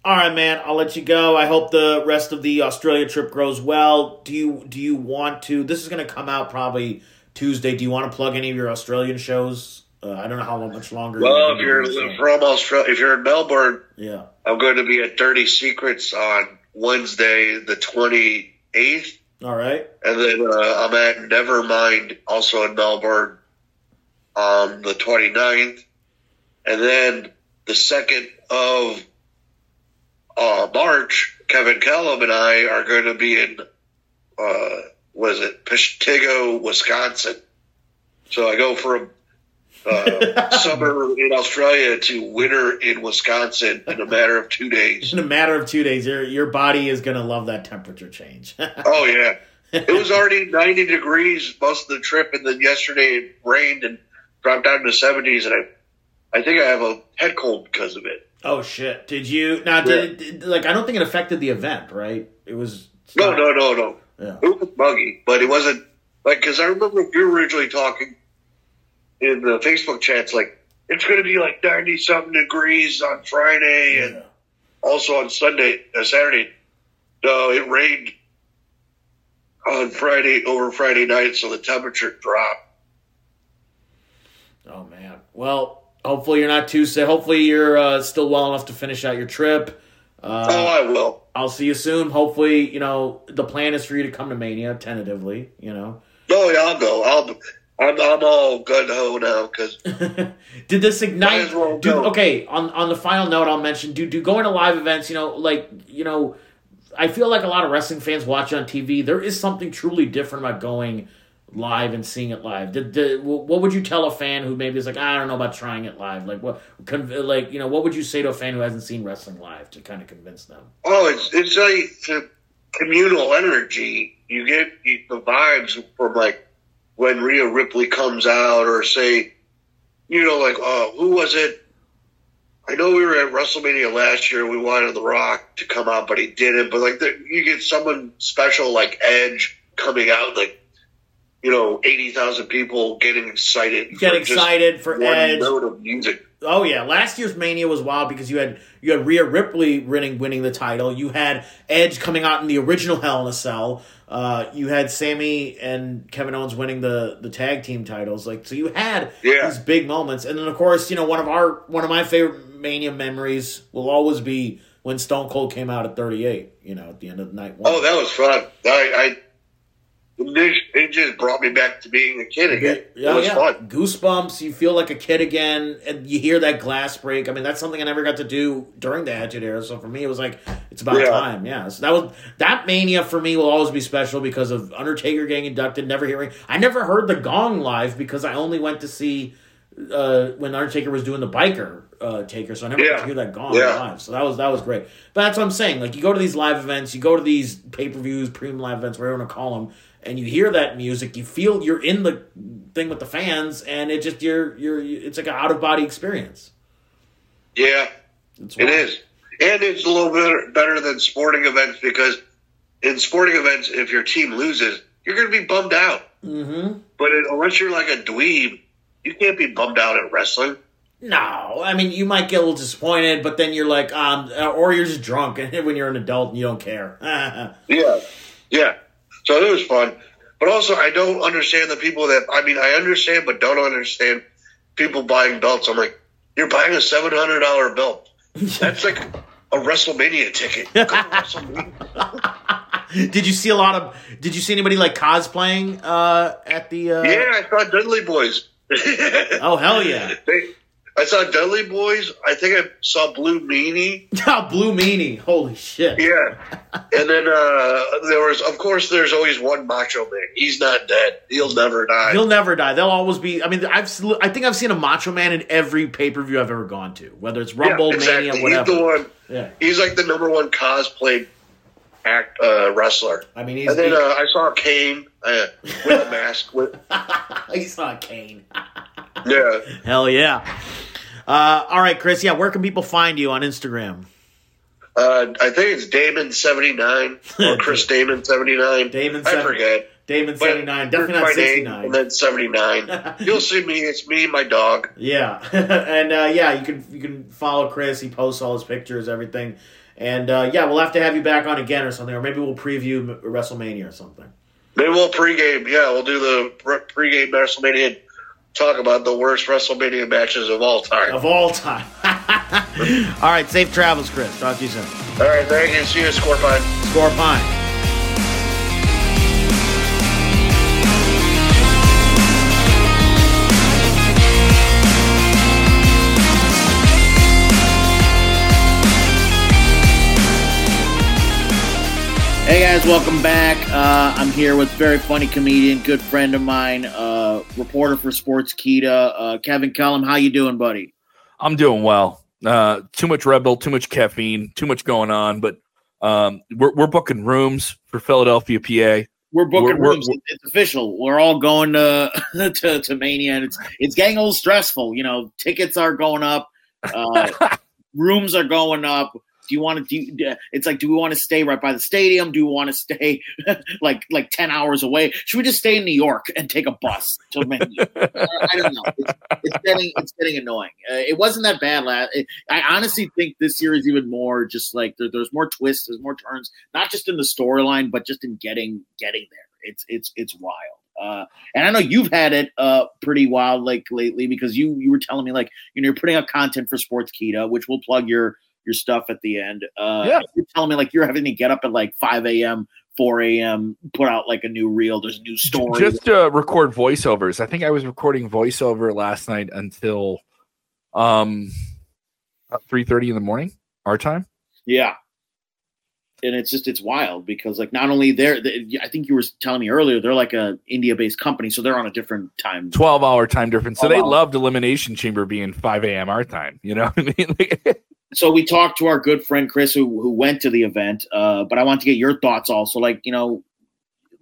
all right, man. I'll let you go. I hope the rest of the Australia trip grows well. Do you do you want to? This is going to come out probably Tuesday. Do you want to plug any of your Australian shows? Uh, I don't know how much longer. Well, if you're from Australia, if you're in Melbourne, yeah, I'm going to be at Dirty Secrets on Wednesday, the 28th. All right, and then uh, I'm at Nevermind, also in Melbourne, on the 29th, and then the second of uh, March, Kevin Kellam and I are going to be in, uh, was it Peshtigo, Wisconsin. So I go from uh, (laughs) summer in Australia to winter in Wisconsin in a matter of two days. In a matter of two days, your your body is going to love that temperature change. (laughs) oh yeah, it was already ninety degrees most of the trip, and then yesterday it rained and dropped down to the seventies, and I I think I have a head cold because of it. Oh shit! Did you now? Did, it, like I don't think it affected the event, right? It was no, no, no, no. Yeah. It was muggy, but it wasn't like because I remember you were originally talking in the Facebook chats like it's going to be like ninety something degrees on Friday yeah. and also on Sunday, uh, Saturday. No, it rained on Friday over Friday night, so the temperature dropped. Oh man! Well, hopefully you're not too sick. Hopefully you're uh, still well enough to finish out your trip. Uh, oh, I will. I'll see you soon. Hopefully, you know the plan is for you to come to Mania tentatively. You know. Oh yeah, I'll go. I'll. I'm, I'm all good ho now because. (laughs) did this ignite? Well do, okay, on on the final note, I'll mention do do going to live events. You know, like you know, I feel like a lot of wrestling fans watch on TV. There is something truly different about going live and seeing it live? Did, did, what would you tell a fan who maybe is like, I don't know about trying it live? Like what, like you know, what would you say to a fan who hasn't seen wrestling live to kind of convince them? Oh, it's it's like communal energy. You get the vibes from like when Rhea Ripley comes out, or say, you know, like uh, who was it? I know we were at WrestleMania last year. We wanted The Rock to come out, but he didn't. But like, the, you get someone special like Edge coming out, like you know, 80,000 people getting excited. Get excited for Edge. Note of music. Oh yeah, last year's Mania was wild because you had you had Rhea Ripley winning winning the title. You had Edge coming out in the original Hell in a Cell. Uh, you had Sammy and Kevin Owens winning the the tag team titles. Like so, you had yeah. these big moments, and then of course, you know one of our one of my favorite Mania memories will always be when Stone Cold came out at 38. You know, at the end of the night. One. Oh, that was fun. I, I it just brought me back to being a kid again. Yeah, it was yeah. fun. Goosebumps. You feel like a kid again, and you hear that glass break. I mean, that's something I never got to do during the Attitude Era. So for me, it was like it's about yeah. time. Yeah. So that was that mania for me will always be special because of Undertaker getting inducted. Never hearing. I never heard the Gong live because I only went to see uh, when Undertaker was doing the biker uh, taker, so I never yeah. got to hear that gong yeah. live. So that was that was great. But that's what I'm saying. Like you go to these live events, you go to these pay per views, premium live events, whatever you want to call them and you hear that music, you feel you're in the thing with the fans, and it just you're you're it's like an out of body experience. Yeah, it is, and it's a little bit better than sporting events because in sporting events, if your team loses, you're going to be bummed out. Mm-hmm. But it, unless you're like a dweeb, you can't be bummed out at wrestling. No, I mean you might get a little disappointed, but then you're like, um, or you're just drunk (laughs) when you're an adult and you don't care. (laughs) yeah, yeah. So it was fun. But also, I don't understand the people that, I mean, I understand, but don't understand people buying belts. I'm like, you're buying a seven hundred dollar belt. (laughs) That's like a WrestleMania ticket. (laughs) WrestleMania. did you see a lot of? Did you see anybody like cosplaying uh, at the? Uh... Yeah, I saw Dudley Boys. (laughs) oh hell yeah! They, I saw Dudley Boys. I think I saw Blue Meanie. Oh, (laughs) Blue Meanie! Holy shit! Yeah, (laughs) and then uh, there was, of course, there's always one Macho Man. He's not dead. He'll never die. He'll never die. They'll always be. I mean, I've I think I've seen a Macho Man in every pay per view I've ever gone to, whether it's Rumble, yeah, exactly. Mania, whatever. He's the one. Yeah, he's like the number one cosplay act uh, wrestler. I mean, he's and then uh, I saw Kane uh, with a (laughs) mask. With he saw Kane. Yeah, hell yeah. Uh, all right, Chris. Yeah, where can people find you on Instagram? Uh, I think it's Damen seventy nine or (laughs) Chris Damen seventy nine. Damen, 70, I forget. Damen seventy nine, definitely not sixty nine. And then seventy nine. (laughs) You'll see me. It's me, my dog. Yeah, (laughs) and uh, yeah, you can you can follow Chris. He posts all his pictures, everything, and uh, yeah, we'll have to have you back on again or something, or maybe we'll preview WrestleMania or something. Maybe we'll pregame. Yeah, we'll do the pregame WrestleMania talk about the worst WrestleMania matches of all time. Of all time. (laughs) all right, safe travels, Chris. Talk to you soon. All right, thank you. See you, Scorpine. Scorpine. Hey guys, welcome back. Uh, I'm here with very funny comedian, good friend of mine, uh, reporter for Sportskeeda, uh, Kevin Kellam. How you doing, buddy? I'm doing well. Uh, too much Red Bull, too much caffeine, too much going on, but um, we're, we're booking rooms for Philadelphia, PA. We're booking we're, rooms. We're, it's official. We're all going to, (laughs) to, to Mania, and it's it's getting a little stressful. You know, tickets are going up, uh, (laughs) rooms are going up do you want to do it's like do we want to stay right by the stadium? Do we want to stay (laughs) like like 10 hours away? Should we just stay in new york and take a bus to uh, (laughs) i don't know. It's, it's, getting it's getting annoying. Uh, it wasn't that bad last it, i honestly think this year is even more just like there, there's more twists there's more turns not just in the storyline but just in getting getting there. It's it's it's wild. Uh, and I know you've had it uh, pretty wild like lately because you you were telling me like you know you're putting out content for Sportskeeda, which we'll plug your your stuff at the end. Uh, yeah. You're telling me like you're having to get up at like 5 a.m., 4 a.m., put out like a new reel. There's a new story. Just to uh, record voiceovers. I think I was recording voiceover last night until um 3.30 in the morning, our time. Yeah. And it's just it's wild because like not only they're they, I think you were telling me earlier they're like a India based company so they're on a different time twelve hour time difference so they loved Elimination Chamber being five a.m. our time you know what I mean (laughs) so we talked to our good friend Chris, who who went to the event. Uh, but I want to get your thoughts also. Like, you know,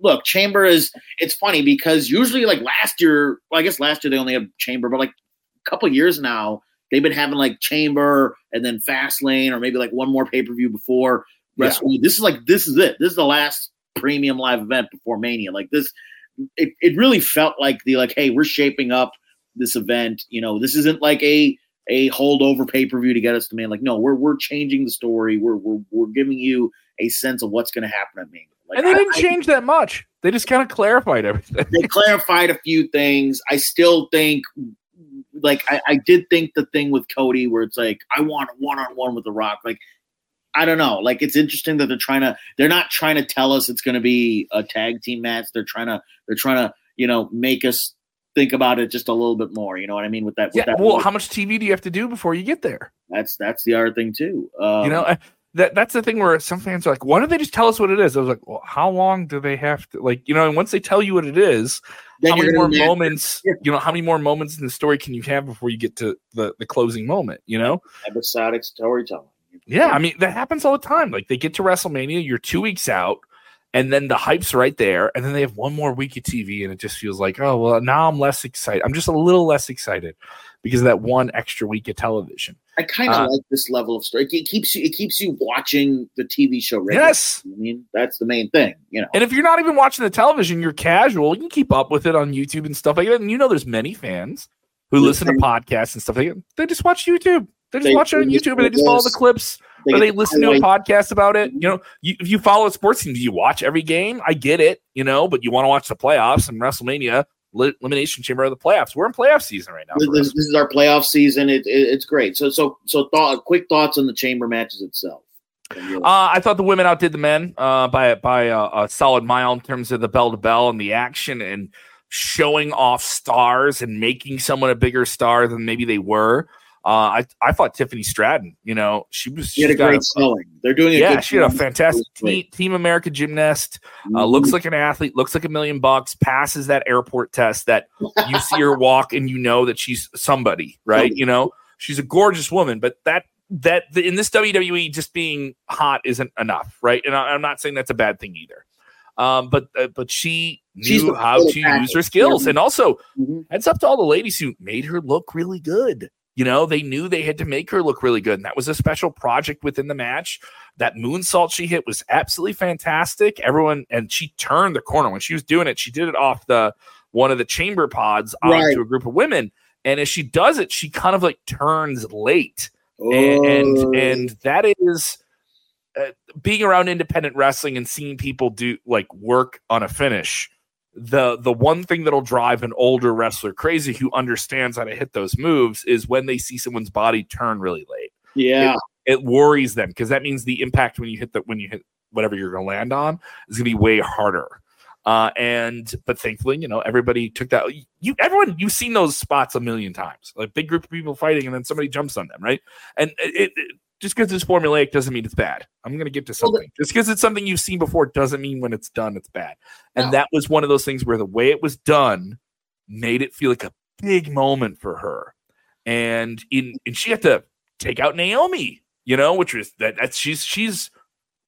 look, Chamber is. It's funny because usually, like last year, well, I guess last year they only had Chamber, but like a couple years now, they've been having like Chamber and then Fastlane, or maybe like one more pay per view before. Yeah. This is like this is it. This is the last premium live event before Mania. Like this, it it really felt like the like, hey, we're shaping up this event. You know, this isn't like a a holdover pay per view to get us to man. Like, no, we're we're changing the story. We're we're we're giving you a sense of what's going to happen at Mania. Like, and they didn't I, change that much. They just kind of clarified everything. They clarified a few things. I still think, like, I, I did think the thing with Cody where it's like, I want one on one with The Rock. Like, I don't know. Like, it's interesting that they're trying to. They're not trying to tell us it's going to be a tag team match. They're trying to. They're trying to. You know, make us think about it just a little bit more. You know what I mean? With that, with yeah. That well, movie. how much TV do you have to do before you get there? That's that's the other thing too. Um, you know, that that's the thing where some fans are like, "Why don't they just tell us what it is?" I was like, "Well, how long do they have to like?" You know, and once they tell you what it is, how many more moments? Yeah. You know, how many more moments in the story can you have before you get to the the closing moment? You know, episodic storytelling. Yeah, I mean that happens all the time. Like they get to WrestleMania, you're two weeks out and then the hype's right there, and then they have one more week of TV, and it just feels like, oh well, now I'm less excited. I'm just a little less excited because of that one extra week of television. I kind of uh, like this level of story. It keeps you, it keeps you watching the TV show. Regularly. Yes, I mean that's the main thing, you know. And if you're not even watching the television, you're casual. You can keep up with it on YouTube and stuff like that. And you know, there's many fans who listen to podcasts and stuff like that. They just watch YouTube. They just they, watch it on YouTube and they just follow the clips they or they listen to a podcast about it. You know, you, if you follow sports teams, you watch every game. I get it, you know, but you want to watch the playoffs and WrestleMania. li- elimination chamber of the playoffs. We're in playoff season right now. This, this is our playoff season. It, it, it's great. So so so thought quick thoughts on the chamber matches itself. Uh, I thought the women outdid the men uh, by by a, a solid mile in terms of the bell to bell and the action and showing off stars and making someone a bigger star than maybe they were. Uh, I I thought Tiffany Stratton, you know, she was She had a great showing. They're doing a yeah, good she had a fantastic team, team America gymnast. Uh, Mhm. looks like an athlete, looks like a million bucks, passes that airport test that you see her walk and you know that she's somebody, right? You know, she's a gorgeous woman, but that that the, in this WWE just being hot isn't enough, right? And I, I'm not saying that's a bad thing either. Um, but uh, but she She's knew how to use her skills, Yeah. and also Mhm. heads up to all the ladies who made her look really good. You know, they knew they had to make her look really good. And that was a special project within the match. That moonsault she hit was absolutely fantastic. Everyone, and she turned the corner when she was doing it. She did it off the one of the chamber pods Right. onto a group of women. And as she does it, she kind of like turns late. And, Oh. and, and that is uh, being around independent wrestling and seeing people do like work on a finish the the one thing that'll drive an older wrestler crazy who understands how to hit those moves is when they see someone's body turn really late. yeah. It worries them because that means the impact when you hit the when you hit whatever you're going to land on is going to be way harder. Uh, and but thankfully, you know, everybody took that. You everyone you've seen those spots a million times, like big group of people fighting, and then somebody jumps on them, right? And it, it just because it's formulaic doesn't mean it's bad. I'm going to get to Well, something. just because it's something you've seen before doesn't mean when it's done it's bad. And No. that was one of those things where the way it was done made it feel like a big moment for her. And in and she had to take out Naomi, you know, which was that that's she's she's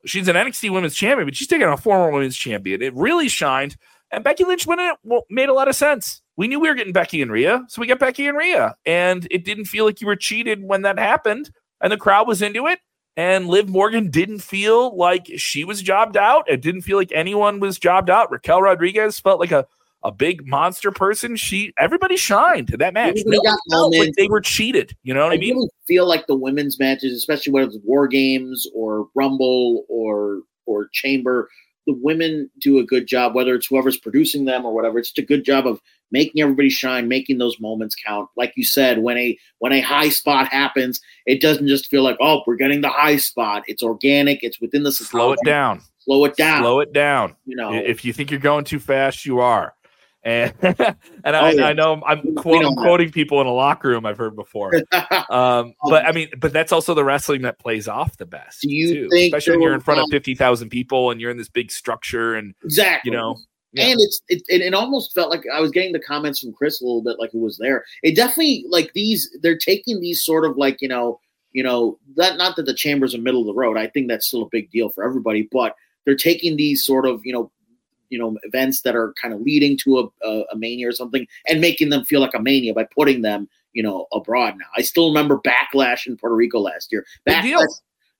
she's an NXT Women's Champion, but she's taking on a former Women's Champion. It really shined, and Becky Lynch winning it well, made a lot of sense. We knew we were getting Becky and Rhea, so we got Becky and Rhea, and it didn't feel like you were cheated when that happened, and the crowd was into it. And Liv Morgan didn't feel like she was jobbed out. It didn't feel like anyone was jobbed out. Raquel Rodriguez felt like a, a big monster person. She everybody shined in that match. Everybody No got felt like they were cheated. You know what I I mean? really feel like the women's matches, especially whether it's War Games or Rumble or or Chamber, the women do a good job. Whether it's whoever's producing them or whatever, it's just a good job of making everybody shine, making those moments count. Like you said, when a when a high spot happens, it doesn't just feel like oh we're getting the high spot. It's organic. It's within the Slow it down. Slow it down. Slow it down. You know. If you think you're going too fast, you are. And (laughs) and I, Oh, yeah. I know I'm, quote, I'm quoting people in a locker room I've heard before. (laughs) Um, but I mean, but that's also the wrestling that plays off the best. Do you too. especially when you're in front of um, fifty thousand people and you're in this big structure and exactly. you know, yeah. And it's it, it, it almost felt like I was getting the comments from Chris a little bit like it was there. It definitely like these they're taking these sort of like, you know, you know, that not that the chambers are middle of the road. I think that's still a big deal for everybody, but they're taking these sort of, you know, you know, events that are kind of leading to a, a, a mania or something and making them feel like a mania by putting them, you know, abroad now. I still remember Backlash in Puerto Rico last year. Backlash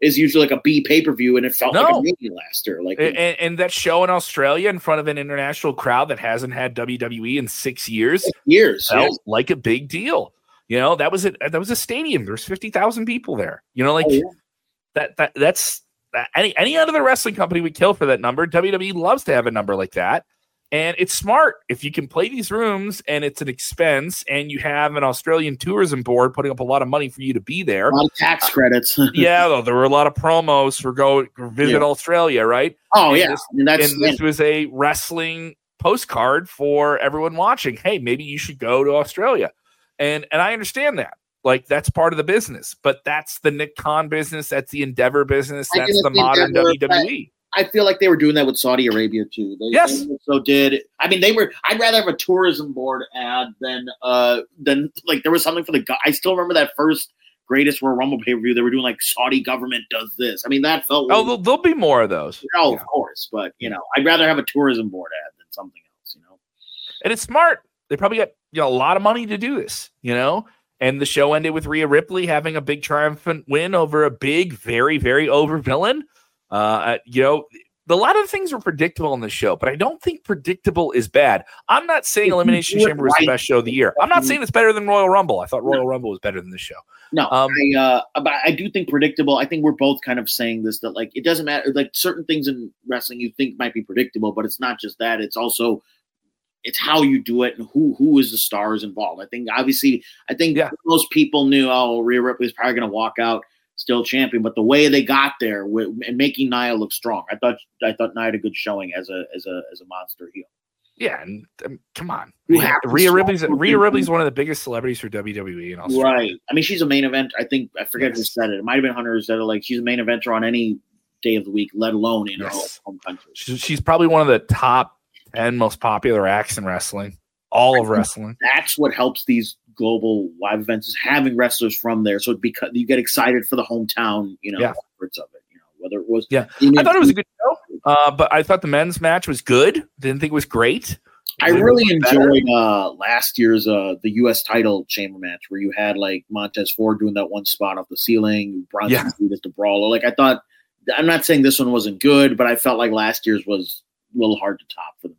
is usually like a B pay per view and it felt like No. a mania last year. Like and, and that show in Australia in front of an international crowd that hasn't had WWE in six years years. yeah. like a big deal. You know, that was it. That was a stadium. There's fifty thousand people there. You know, like Oh, yeah. that. That that's that, any any other wrestling company would kill for that number. WWE loves to have a number like that, and it's smart if you can play these rooms and it's an expense, and you have an Australian tourism board putting up a lot of money for you to be there. a lot of tax credits. (laughs) yeah, though there were a lot of promos for go visit Yeah. Australia, right? oh And yeah, this- that's and this was a wrestling postcard for everyone watching. Hey, maybe you should go to Australia. And and I understand that. Like that's part of the business, but that's the Nick Khan business, that's the Endeavor business, that's the modern WWE. I feel like they were doing that with Saudi Arabia too. They, Yes. they so did. I mean, they were. I'd rather have a tourism board ad than uh than like there was something for the. I still remember that first greatest Royal Rumble pay per view. They were doing like Saudi government does this. I mean, that felt. Oh, there'll be more of those. oh, yeah. of course, but you know, I'd rather have a tourism board ad than something else. You know. And it's smart. They probably got you know a lot of money to do this, you know. And the show ended with Rhea Ripley having a big triumphant win over a big, very, very over villain. Uh, you know, a lot of things were predictable in the show, but I don't think predictable is bad. I'm not saying Elimination Chamber was the best show of the year. I'm not saying it's better than Royal Rumble. I thought Royal Rumble was better than this show. No, Um, I, uh, but I do think predictable. I think we're both kind of saying this that like it doesn't matter. Like certain things in wrestling you think might be predictable, but it's not just that. It's also it's how you do it and who who is the stars involved. I think obviously, I think Yeah. most people knew oh Rhea Ripley's probably going to walk out still champion, but the way they got there with, and making Nia look strong, I thought I thought Nia had a good showing as a as a as a monster heel. Yeah, and um, come on, You Rhea, have to Rhea Ripley's Rhea. Ripley's one of the biggest celebrities for WWE and Australia. Right. I mean, she's a main event. I think I forget who said it. It might have been Hunter who said it. Like she's a main eventer on any day of the week, let alone in Yes. her home country. She's, probably one of the top ten most popular acts in wrestling, all of wrestling. That's what helps these global live events is having wrestlers from there. So it because you get excited for the hometown, you know, Yeah. efforts of it. You know, whether it was Yeah. I thought it was a good show, uh, but I thought the men's match was good. Didn't think it was great. I really enjoyed uh, last year's uh, the U.S. title chamber match where you had like Montez Ford doing that one spot off the ceiling, Bronson Yeah. Reed as the brawler. Like I thought, I'm not saying this one wasn't good, but I felt like last year's was a little hard to top for the.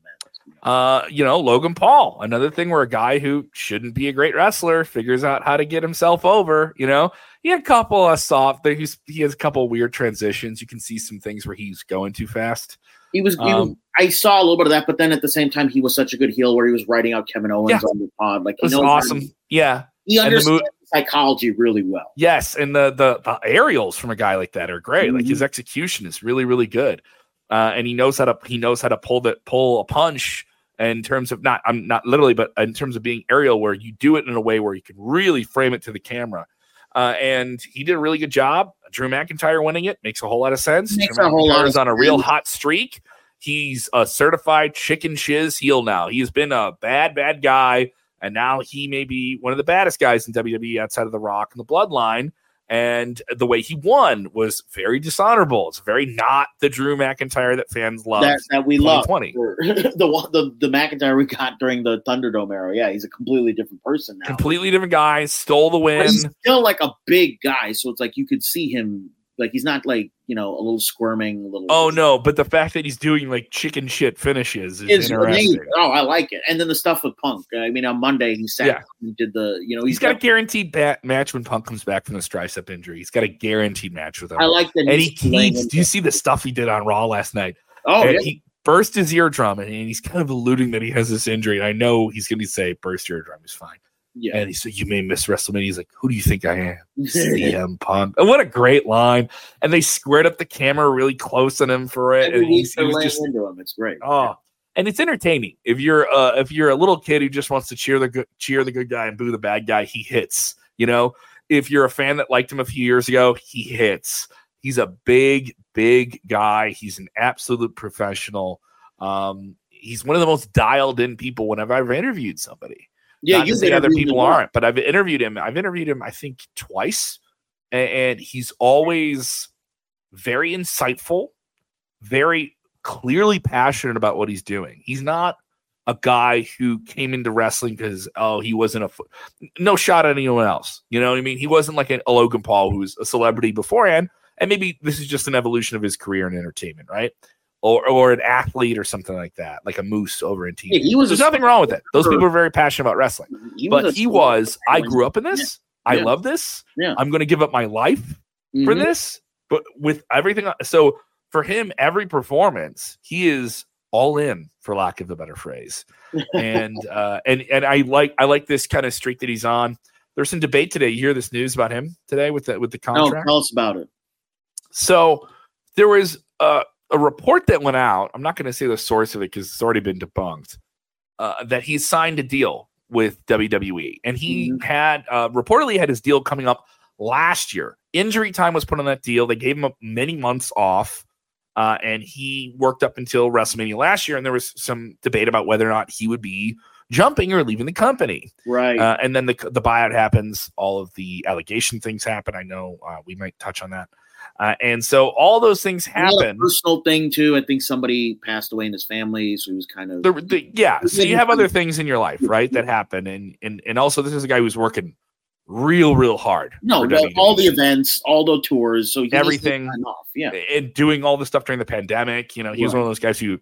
Uh, you know, Logan Paul, another thing where a guy who shouldn't be a great wrestler figures out how to get himself over. You know, he had a couple of soft. He has a couple of weird transitions. You can see some things where he's going too fast. He was, he was. Um, I saw a little bit of that, but then at the same time, he was such a good heel where he was writing out Kevin Owens Yeah. on the pod. Like It was he knows how to- awesome. Yeah. He understands psychology really well. Yes, and the the, the aerials from a guy like that are great. Like Mhm. his execution is really really good, uh, and he knows how to he knows how to pull the pull a punch in terms of not I'm not literally, but in terms of being aerial, where you do it in a way where you can really frame it to the camera. Uh, and he did a really good job. Drew McIntyre winning it makes a whole lot of sense. Makes Drew a whole lot of on a real hot streak. He's a certified chicken shiz heel now. He's been a bad, bad guy, and now he may be one of the baddest guys in WWE outside of The Rock and the Bloodline. And the way he won was very dishonorable. It's very not the Drew McIntyre that fans love. That, that we love 2020. (laughs) the the the McIntyre we got during the Thunderdome era. Yeah, he's a completely different person now. Completely different guy, stole the But win. he's still like a big guy, so it's like you could see him. Like he's not like you know a little squirming little. Oh no, but the fact that he's doing like chicken shit finishes is interesting. amazing. Oh, I like it. And then the stuff with Punk. I mean, on Monday he sat Yeah. and did the. You know, He's got a guaranteed bat- match when Punk comes back from this tricep injury. He's got a guaranteed match with him. I like that. and he keeps. Do you see the stuff he did on Raw last night? Oh And yeah. He burst his eardrum, and he's kind of alluding that he has this injury. And I know he's going to say burst your eardrum is fine. Yeah. And he said, "You may miss WrestleMania." He's like, "Who do you think I am?" (laughs) CM Punk. And what a great line! And they squared up the camera really close on him for it, and he's, he they're was just into him. It's great. oh. And it's entertaining. If you're uh, if you're a little kid who just wants to cheer the good cheer the good guy and boo the bad guy, he hits. You know, if you're a fan that liked him a few years ago, he hits. He's a big, big guy. He's an absolute professional. Um, he's one of the most dialed in people whenever I've interviewed somebody. Yeah, Not you say other people aren't, but I've interviewed him. I've interviewed him, I think, twice, and, he's always very insightful, very clearly passionate about what he's doing. He's not a guy who came into wrestling because oh he wasn't a fo- no shot at anyone else. You know what I mean? He wasn't like a, a Logan Paul who was a celebrity beforehand, and maybe this is just an evolution of his career in entertainment, right? Or, or an athlete or something like that, like a moose over in TV. Yeah, he was There's nothing wrong with it. Those people are very passionate about wrestling He but he was i grew up in this i Yeah. love this Yeah. i'm going to give up my life for Mhm. this but with everything so for him every performance he is all in for lack of a better phrase and (laughs) uh and and i like i like this kind of streak that he's on there's some debate today you hear this news about him today with the with the No, contract tell us about it. so there was a, a report that went out. I'm not going to say the source of it because it's already been debunked. Uh, that he signed a deal with WWE, and he Mhm. had uh, reportedly had his deal coming up last year. Injury time was put on that deal. They gave him many months off, uh, and he worked up until WrestleMania last year. And there was some debate about whether or not he would be jumping or leaving the company. Right. Uh, and then the the buyout happens. All of the allegation things happen. I know uh, we might touch on that. Uh, and so all those things happen. personal thing too. I think somebody passed away in his family, so he was kind of The, the, yeah, so you have other things in your life, right, that happen, and and and also this is a guy who's working real, real hard. no, all the events, all the tours, so he needs to take Everything. off. Yeah, and doing all the stuff during the pandemic. You know, he was one of those guys who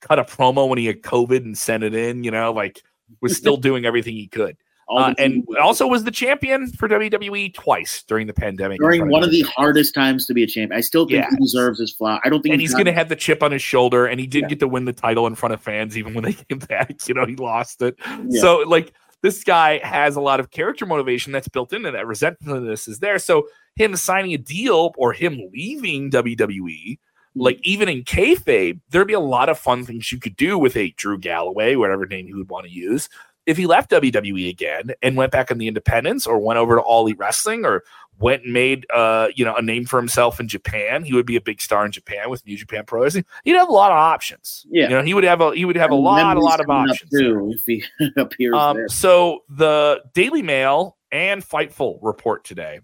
cut a promo when he had COVID and sent it in. You know, like was still (laughs) doing everything he could. Uh, and also was the champion for WWE twice during the pandemic. During one of the hardest times to be a champion, I still think yeah. he deserves his flowers. I don't think, and he's, he's going to have the chip on his shoulder, and he did yeah. get to win the title in front of fans, even when they (laughs) came back. You know, he lost it. Yeah. So like this guy has a lot of character motivation that's built into that. Resentfulness is there. So him signing a deal or him leaving WWE like even in kayfabe, there'd be a lot of fun things you could do with a Drew Galloway, whatever name you would want to use, if he left WWE again and went back in the independents or went over to All Elite Wrestling or went and made uh, you know a name for himself in Japan, he would be a big star in Japan with New Japan Pro Wrestling. He'd have a lot of options. Yeah, you know, he would have a he would have a lot, a lot of options too if he (laughs) appears um, there. So the Daily Mail and Fightful report today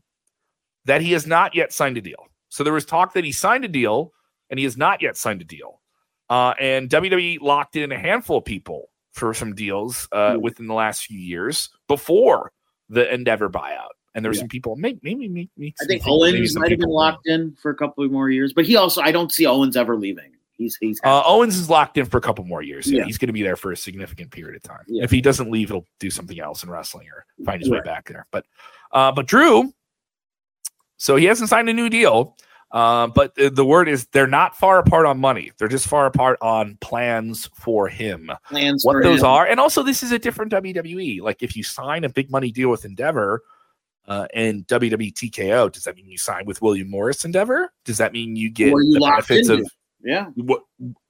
that he has not yet signed a deal. So there was talk that he signed a deal and he has not yet signed a deal. Uh, and WWE locked in a handful of people for some deals uh, mm. within the last few years before the Endeavor buyout. And there's yeah. some people, maybe, maybe, maybe I think Owens might have been locked in for a couple more years, but he also, I don't see Owens ever leaving. He's, he's, uh, Owens is locked in for a couple more years. Yeah. He's going to be there for a significant period of time. Yeah. If he doesn't leave, he'll do something else in wrestling or find his way back there. But, uh, but Drew, so he hasn't signed a new deal. Uh, but the, the, word is they're not far apart on money. They're just far apart on plans for him. Plans what those him. are, and also this is a different WWE. Like if you sign a big money deal with Endeavor uh, and WWE TKO, does that mean you sign with William Morris Endeavor? Does that mean you get the benefits of yeah. What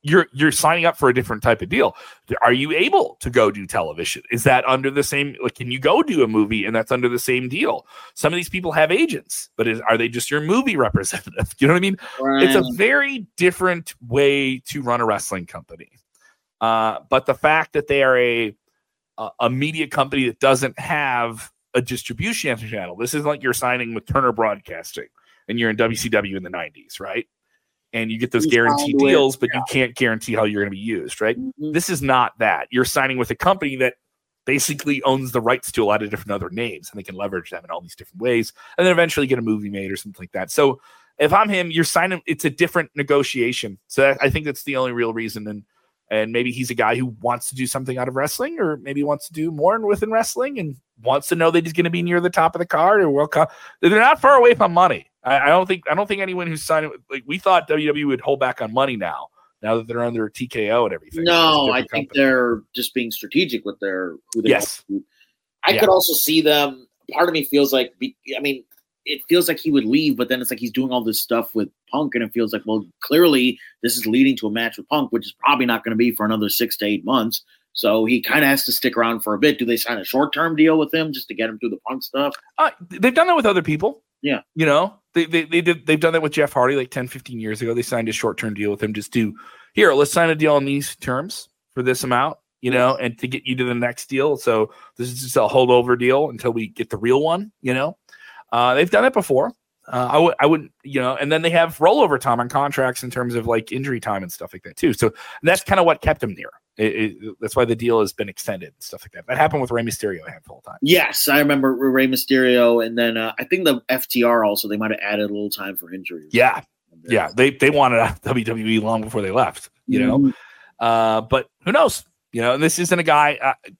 you're you're signing up for a different type of deal. Are you able to go do television? Is that under the same like can you go do a movie and that's under the same deal? Some of these people have agents, but is, are they just your movie (laughs) representative? You know what I mean? Right. It's a very different way to run a wrestling company. Uh, but the fact that they are a a media company that doesn't have a distribution channel. This isn't like you're signing with Turner Broadcasting and you're in WCW in the 90s, right? And you get those guaranteed deals, but yeah. you can't guarantee how you're going to be used, right? Mm-hmm. This is not that. You're signing with a company that basically owns the rights to a lot of different other names and they can leverage them in all these different ways and then eventually get a movie made or something like that. So if I'm him, you're signing it's a different negotiation. So that, I think that's the only real reason and and maybe he's a guy who wants to do something out of wrestling or maybe wants to do more within wrestling and wants to know that he's going to be near the top of the card or World Cup. They're not far away from money. I, I don't think I don't think anyone who's signed like we thought WWE would hold back on money now. Now that they're under TKO and everything. No, I think company. they're just being strategic with their who they yes. I yeah. could also see them. Part of me feels like, I mean, it feels like he would leave, but then it's like he's doing all this stuff with Punk, and it feels like, well, clearly this is leading to a match with Punk, which is probably not going to be for another six to eight months. So he kind of has to stick around for a bit. Do they sign a short term deal with him just to get him through the Punk stuff? Uh, they've done that with other people. Yeah. You know, they, they, they did, they've done that with Jeff Hardy like 10, 15 years ago. They signed a short term deal with him just to, here, let's sign a deal on these terms for this amount, you know, and to get you to the next deal. So this is just a holdover deal until we get the real one, you know. Uh, they've done it before. Uh, I would, I wouldn't, you know, and then they have rollover time on contracts in terms of like injury time and stuff like that too. So that's kind of what kept him there. It, it, that's why the deal has been extended and stuff like that. That happened with Rey Mysterio a handful of times. Yes, I remember Rey Mysterio, and then uh, I think the FTR also they might have added a little time for injuries. Yeah, yeah, they they wanted a WWE long before they left. You mm-hmm. know, uh, but who knows? You know, and this isn't a guy. Uh,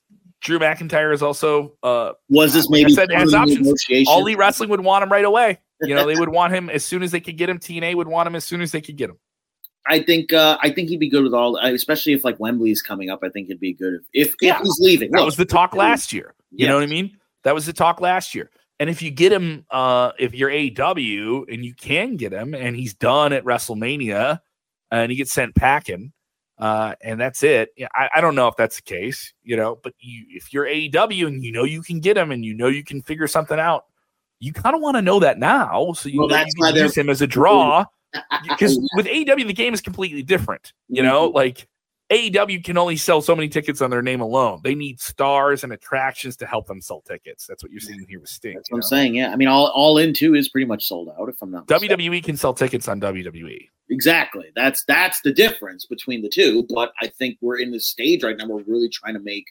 Drew McIntyre is also uh, was this maybe like said, has options. All Elite Wrestling would want him right away. You know, they (laughs) would want him as soon as they could get him. TNA would want him as soon as they could get him. I think uh, I think he'd be good with all, especially if like Wembley's coming up. I think he'd be good if if, yeah. if he's leaving. That was the talk last year. You yeah. know what I mean? That was the talk last year. And if you get him, uh, if you're AEW and you can get him, and he's done at WrestleMania, and he gets sent packing, uh, and that's it. I, I, don't know if that's the case, you know. But you, if you're AEW and you know you can get him, and you know you can figure something out, you kind of want to know that now, so you well, know you can use him as a draw because (laughs) with AEW the game is completely different. You know, mm-hmm. like AEW can only sell so many tickets on their name alone. They need stars and attractions to help them sell tickets. That's what you're seeing here with Sting. That's what know? I'm saying. Yeah, I mean, all all in two is pretty much sold out. If I'm not WWE mistaken. can sell tickets on WWE. Exactly. That's that's the difference between the two. But I think we're in this stage right now. We're really trying to make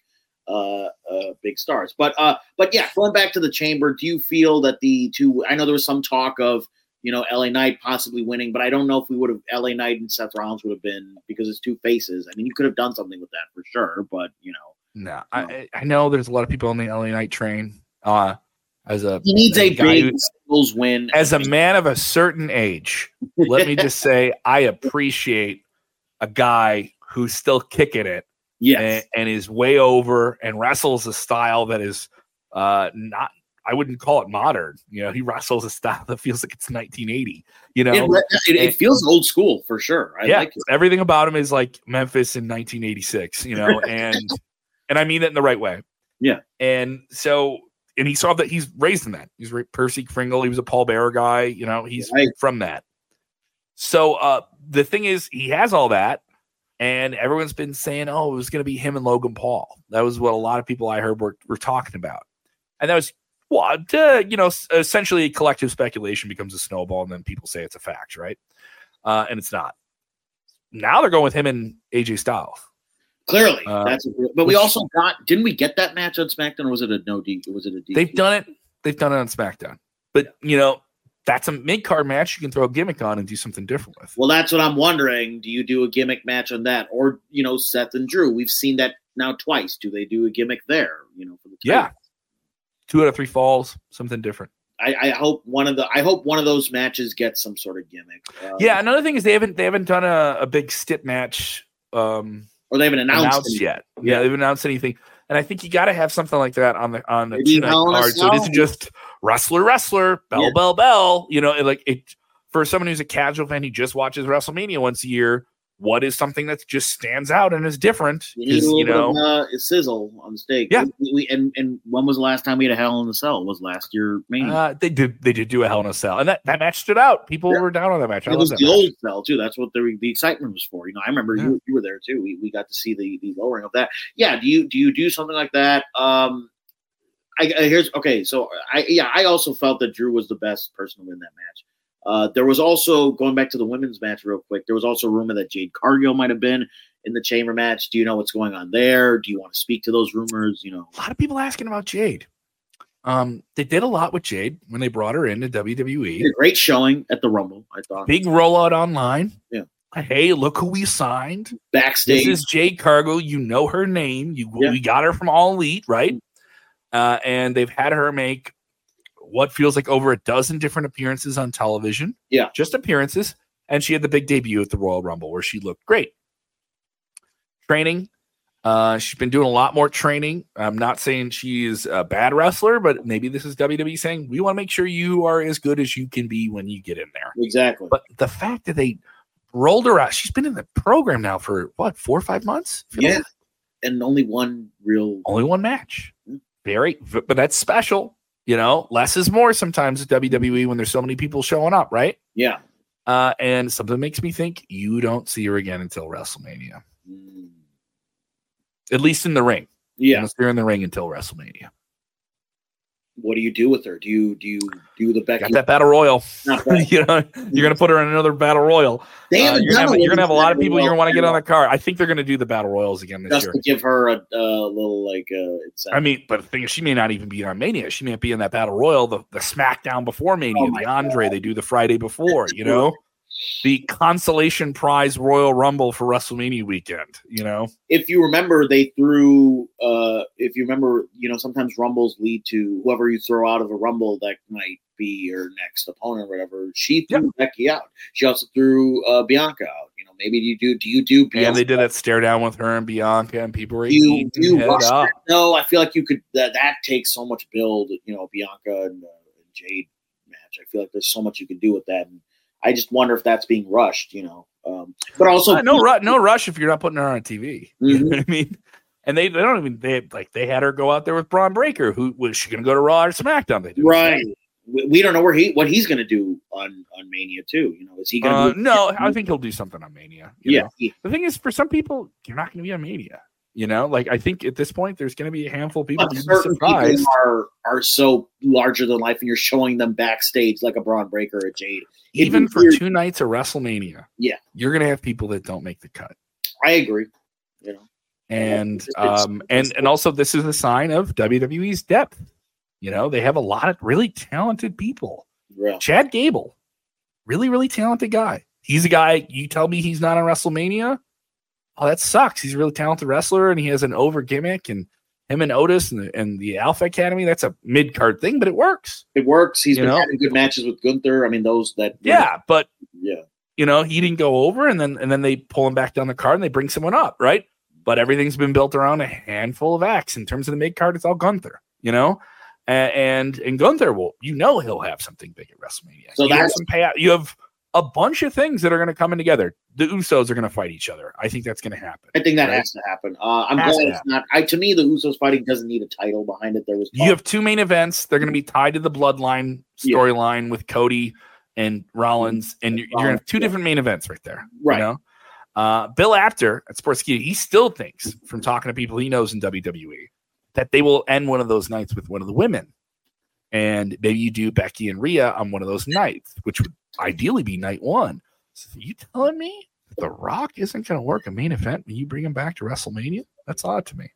uh, uh, big stars. But uh, but yeah, going back to the chamber, do you feel that the two? I know there was some talk of you know, LA Knight possibly winning, but I don't know if we would have LA Knight and Seth Rollins would have been because it's two faces. I mean, you could have done something with that for sure, but you know, No, I, I know there's a lot of people on the LA Knight train. Uh, as a He needs a big who- singles win. as a man of a certain age, let me just say I (laughs) appreciate a guy who's still kicking it yes. and, and is way over and wrestles a style that is uh not I wouldn't call it modern. You know, he wrestles a style that feels like it's 1980. You know, It, it, it feels old school for sure. I yeah, like it. everything about him is like Memphis in 1986. You know, (laughs) and and I mean that in the right way. Yeah. and so and he saw that he's raised in that. He's Percy Pringle. He was a Paul Bearer guy. You know, he's Right. from that. So uh the thing is, he has all that. And everyone's been saying, oh, it was going to be him and Logan Paul. That was what a lot of people I heard were, were talking about. And that was, what, uh, you know, essentially collective speculation becomes a snowball, and then people say it's a fact, right? Uh, and it's not. Now they're going with him and AJ Styles. Clearly, Uh, that's. A, but we also got. Didn't we get that match on SmackDown, or was it a no D? Was it a D? They've done it. They've done it on SmackDown. But, you know, that's a mid card match you can throw a gimmick on and do something different with. Well, that's what I'm wondering. Do you do a gimmick match on that, or you know, Seth and Drew? We've seen that now twice. Do they do a gimmick there? You know, for the Yeah. Two out of three falls, something different. I, I hope one of the. I hope one of those matches gets some sort of gimmick. Uh, Yeah, another thing is they haven't they haven't done a, a big stip match um or they haven't announced, announced, yet. Yeah, they haven't announced anything. And I think you got to have something like that on the on the two night Hell in a card, so it isn't just wrestler, wrestler, bell, Yeah. bell, bell. You know, it, like it for someone who's a casual fan who just watches WrestleMania once a year. What is something that just stands out and is different? You Is you know, of uh, sizzle on the steak. Yeah. We, we- and and when was the last time we had a Hell in the Cell? Was last year, Mania. uh, they did they did do a Hell in a Cell, and that that match stood out. People Yeah. were down on that match. It was the match. old cell too. That's what the the excitement was for. You know, I remember Yeah. you, you were there too. We, we got to see the the lowering of that. Yeah. Do you do you do something like that? Um, I, I here's okay. So I yeah I also felt that Drew was the best person to win that match. Uh, there was also going back to the women's match real quick. There was also a rumor that Jade Cargill might have been in the chamber match. Do you know what's going on there? Do you want to speak to those rumors? You know, a lot of people asking about Jade. Um, they did a lot with Jade when they brought her into WWE. great showing at the Rumble. I thought Big rollout online. Yeah. Hey, look who we signed. backstage. This is Jade Cargill. You know her name. You Yeah. we got her from All Elite, right? Uh, and they've had her make what feels like over a dozen different appearances on television. Yeah. just appearances. And she had the big debut at the Royal Rumble where she looked great. Training. Uh, she's been doing a lot more training. I'm not saying she's a bad wrestler, but maybe this is WWE saying we want to make sure you are as good as you can be when you get in there. exactly. But the fact that they rolled her out, she's been in the program now for what, four or five months? Yeah. like and only one real Only one match. Very, but that's special. You know, less is more sometimes at WWE when there's so many people showing up, right? yeah. Uh, and something makes me think you don't see her again until WrestleMania, Mm. at least in the ring. You Yeah. see her in the ring until WrestleMania. What do you do with her? Do you do you do the Becky? Got that battle royal. (laughs) You know, you're gonna put her in another battle royal. They Uh, you're, gonna have, you're gonna have a lot of people you're gonna want to get on the card. I think they're gonna do the battle royals again this just year. to give her a, a little like uh. I mean, but the thing is, she may not even be on Mania. She may not be in that battle royal, the, the SmackDown before Mania, Oh the Andre they do the Friday before. You know, the consolation prize Royal Rumble for WrestleMania weekend. You know, if you remember, they threw. Uh, if you remember, you know, sometimes rumbles lead to whoever you throw out of a rumble that might be your next opponent, or whatever. She threw Becky out. She also threw uh, Bianca out. You know, maybe you do. Do you do? and they did that stare down with her and Bianca, and people were Do you, do you rush up. that? No, I feel like you could. That that takes so much build. You know, Bianca and, uh, and Jade match. I feel like there's so much you can do with that, and I just wonder if that's being rushed. You know, um, but also Uh, no, no rush if you're not putting her on TV. (laughs) You know Mhm. what I mean? And they, they don't even they like they had her go out there with Bron Breakker. Who was she going to go to Raw or SmackDown? They did right. We, don't know where he what he's going to do on on Mania too. You know, is he going Uh, to? no, I (laughs) think he'll do something on Mania. you yeah. know? he- The thing is, for some people, you're not going to be on Mania. You know, like I think at this point, there's going to be a handful of people But certain surprised. people are are so larger than life, and you're showing them backstage like a Bron Breakker or Jade. It'd Even for weird. two nights of WrestleMania, Yeah. you're going to have people that don't make the cut. I agree. You know, And It's- it's- um and and also this is a sign of WWE's depth. You know, they have a lot of really talented people. yeah. Chad Gable, really, really talented guy. He's a guy. You tell me he's not on WrestleMania, oh, that sucks. He's a really talented wrestler and he has an over gimmick and him and Otis and the, and the Alpha Academy. That's a mid card thing, but it works. It works. He's You been know? having good matches with Gunther. I mean, those that Yeah, but yeah. you know, he didn't go over and then and then they pull him back down the card and they bring someone up, right? But everything's been built around a handful of acts. In terms of the mid card, it's all Gunther, you know? A- And and Gunther will, you know, he'll have something big at WrestleMania. So you that's- some payout. You have a bunch of things that are going to come in together. The Usos are going to fight each other. I think that's going to happen. I think that Right. has to happen. Uh, I'm Has glad to it's not. I to me, the Usos fighting doesn't need a title behind it. There was You have two main events. They're going to be tied to the bloodline Yeah. storyline with Cody and Rollins, and you're, you're going to have two Yeah. different main events right there. Right. You know? uh, Bill Apter at Sportskeeda, he still thinks from talking to people he knows in WWE that they will end one of those nights with one of the women, and maybe you do Becky and Rhea on one of those nights, which would ideally be night one. So you telling me The Rock isn't going to work a main event when you bring him back to WrestleMania? That's odd to me.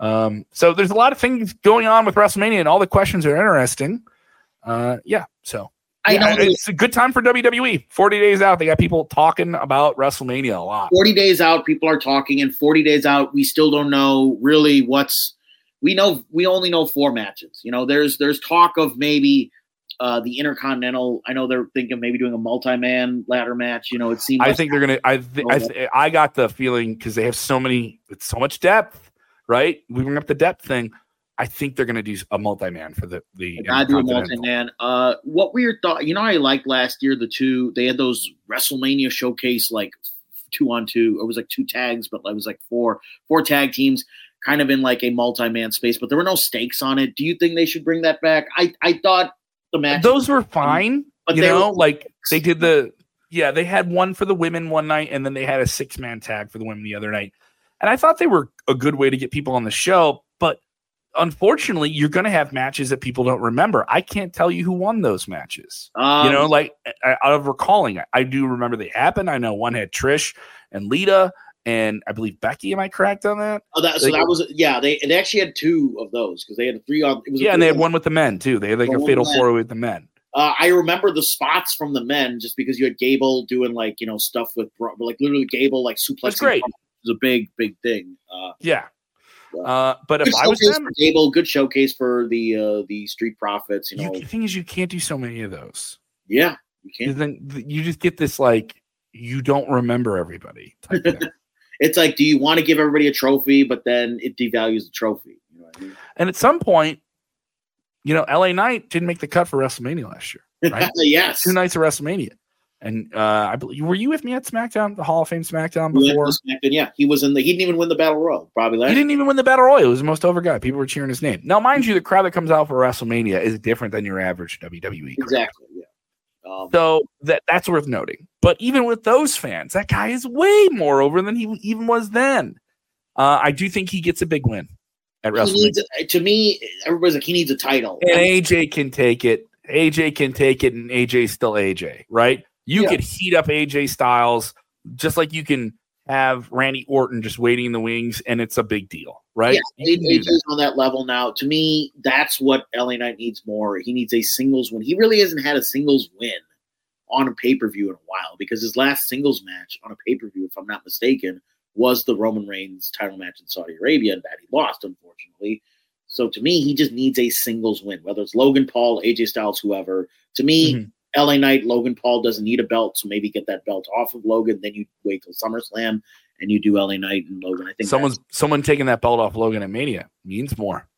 Um, so there's a lot of things going on with WrestleMania, and all the questions are interesting. Uh, yeah, so I yeah, know it's a good time for WWE. 40 days out, they got people talking about WrestleMania a lot. 40 days out, people are talking, and 40 days out, we still don't know really what's. We know we only know four matches. You know, there's there's talk of maybe uh the Intercontinental. I know they're thinking maybe doing a multi-man ladder match. You know, it seems. I like- think they're gonna. I th- I, th- I got the feeling because they have so many, it's so much depth, right? We bring up the depth thing. I think they're gonna do a multi-man for the the. I do a multi-man. Uh, what were your thoughts? You know, I liked last year the two. They had those WrestleMania showcase like two on two. It was like two tags, but it was like four four tag teams, kind of in like a multi-man space. But there were no stakes on it. Do you think they should bring that back? I I thought the match. Those were fine, But you they know, were- like they did the. Yeah, they had one for the women one night, and then they had a six-man tag for the women the other night. And I thought they were a good way to get people on the show, but unfortunately, you're going to have matches that people don't remember. I can't tell you who won those matches. um, you know, like out of recalling, I, I do remember they happened. I know one had Trish and Lita, and I believe Becky. Am I correct on that? oh, that, so that was yeah. They they actually had two of those because they had three on. It was Yeah, and they had one with the men too. They had like a fatal four with the men. Uh, I remember the spots from the men just because you had Gable doing like you know stuff with Bro- like literally Gable like suplex. That's great. was a big big thing. Uh, Yeah. Yeah. Uh, but good if I was them, Gable, good showcase for the uh, the Street Profits. You you, know, the thing is, you can't do so many of those. yeah, you You can't. then you just get this like you don't remember everybody. (laughs) It's like, do you want to give everybody a trophy, but then it devalues the trophy? You know what I mean? and at some point, you know, LA Knight didn't make the cut for WrestleMania last year. (laughs) Right. yes. Two nights of WrestleMania, and uh, I believe were you with me at SmackDown, the Hall of Fame SmackDown before? SmackDown, yeah, he was in the. He didn't even win the Battle Royal. Probably last. He didn't even win the Battle Royal. He was the most over guy. People were cheering his name. Now, mind you, the crowd that comes out for WrestleMania is different than your average WWE crowd. exactly. Um, So that that's worth noting. But even with those fans, that guy is way more over than he even was then. Uh, I do think he gets a big win at WrestleMania. needs, to me, everybody's like he needs a title. and AJ can take it. AJ can take it, and AJ's still AJ, right? You Yeah. could heat up AJ Styles just like you can have Randy Orton just waiting in the wings, and it's a big deal, right? Yeah. AJ's on that level now. To me, that's what LA Knight needs more. He needs a singles win. He really hasn't had a singles win on a pay per view in a while because his last singles match on a pay per view, if I'm not mistaken, was the Roman Reigns title match in Saudi Arabia, and that he lost, unfortunately. So to me, he just needs a singles win, whether it's Logan Paul, AJ Styles, whoever. To me, Mhm. LA Knight, Logan Paul doesn't need a belt, so maybe get that belt off of Logan. Then you wait till SummerSlam and you do LA Knight and Logan. I think Someone's someone taking that belt off Logan at Mania means more.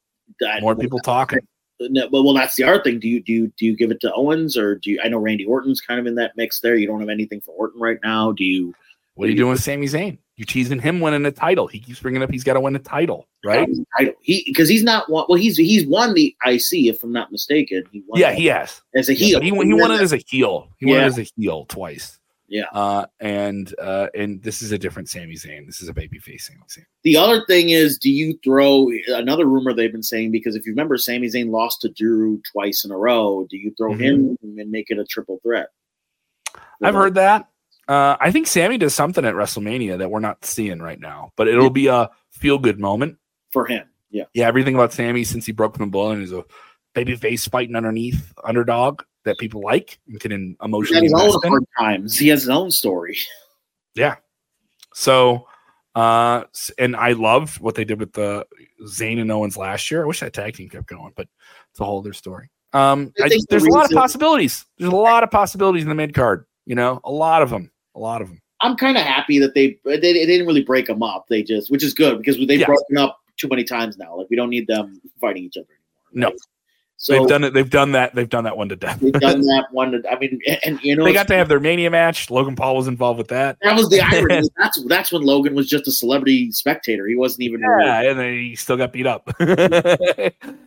More people talking. No, but well, that's the other thing. Do you do you, do you give it to Owens or do you? I know Randy Orton's kind of in that mix there. You don't have anything for Orton right now. Do you? What are you doing with Sami Zayn? You're teasing him winning a title. He keeps bringing up he's got to win a title, right? Don't. He because he's not one. Well, he's he's won the IC if I'm not mistaken. He won Yeah, he has. as a heel. but he, he won it as a heel. He won it as a heel twice. Yeah. Uh, and uh, and this is a different Sami Zayn. This is a babyface Sami Zayn. The other thing is, do you throw another rumor they've been saying? Because if you remember, Sami Zayn lost to Drew twice in a row. Do you throw Mhm. him and make it a triple threat? I've heard that. Uh, I think Sami does something at WrestleMania that we're not seeing right now, but it'll be a feel good moment. for him. Yeah, Yeah, everything about Sami since he broke from the blood and is a babyface fighting underneath underdog that people like and can emotionally his own hard times. He has his own story. Yeah. So Uh, and I loved what they did with the Zayn and Owens last year. I wish that tag team kept going, but it's a whole other story. Um, I I just, there's the a lot of possibilities. There's a lot of possibilities in the mid card. You know, a lot of them. A lot of them. I'm kind of happy that they, they they didn't really break them up. They just, which is good because they've Yes. broken up too many times now. Like we don't need them fighting each other anymore. No. So they've done it. They've done that. They've done that one to death. they've done (laughs) that one. To, I mean, and you know, they got to have their mania match. Logan Paul was involved with that. that was the (laughs) irony. that's that's when Logan was just a celebrity spectator. He wasn't even. Yeah, and then he still got beat up. (laughs)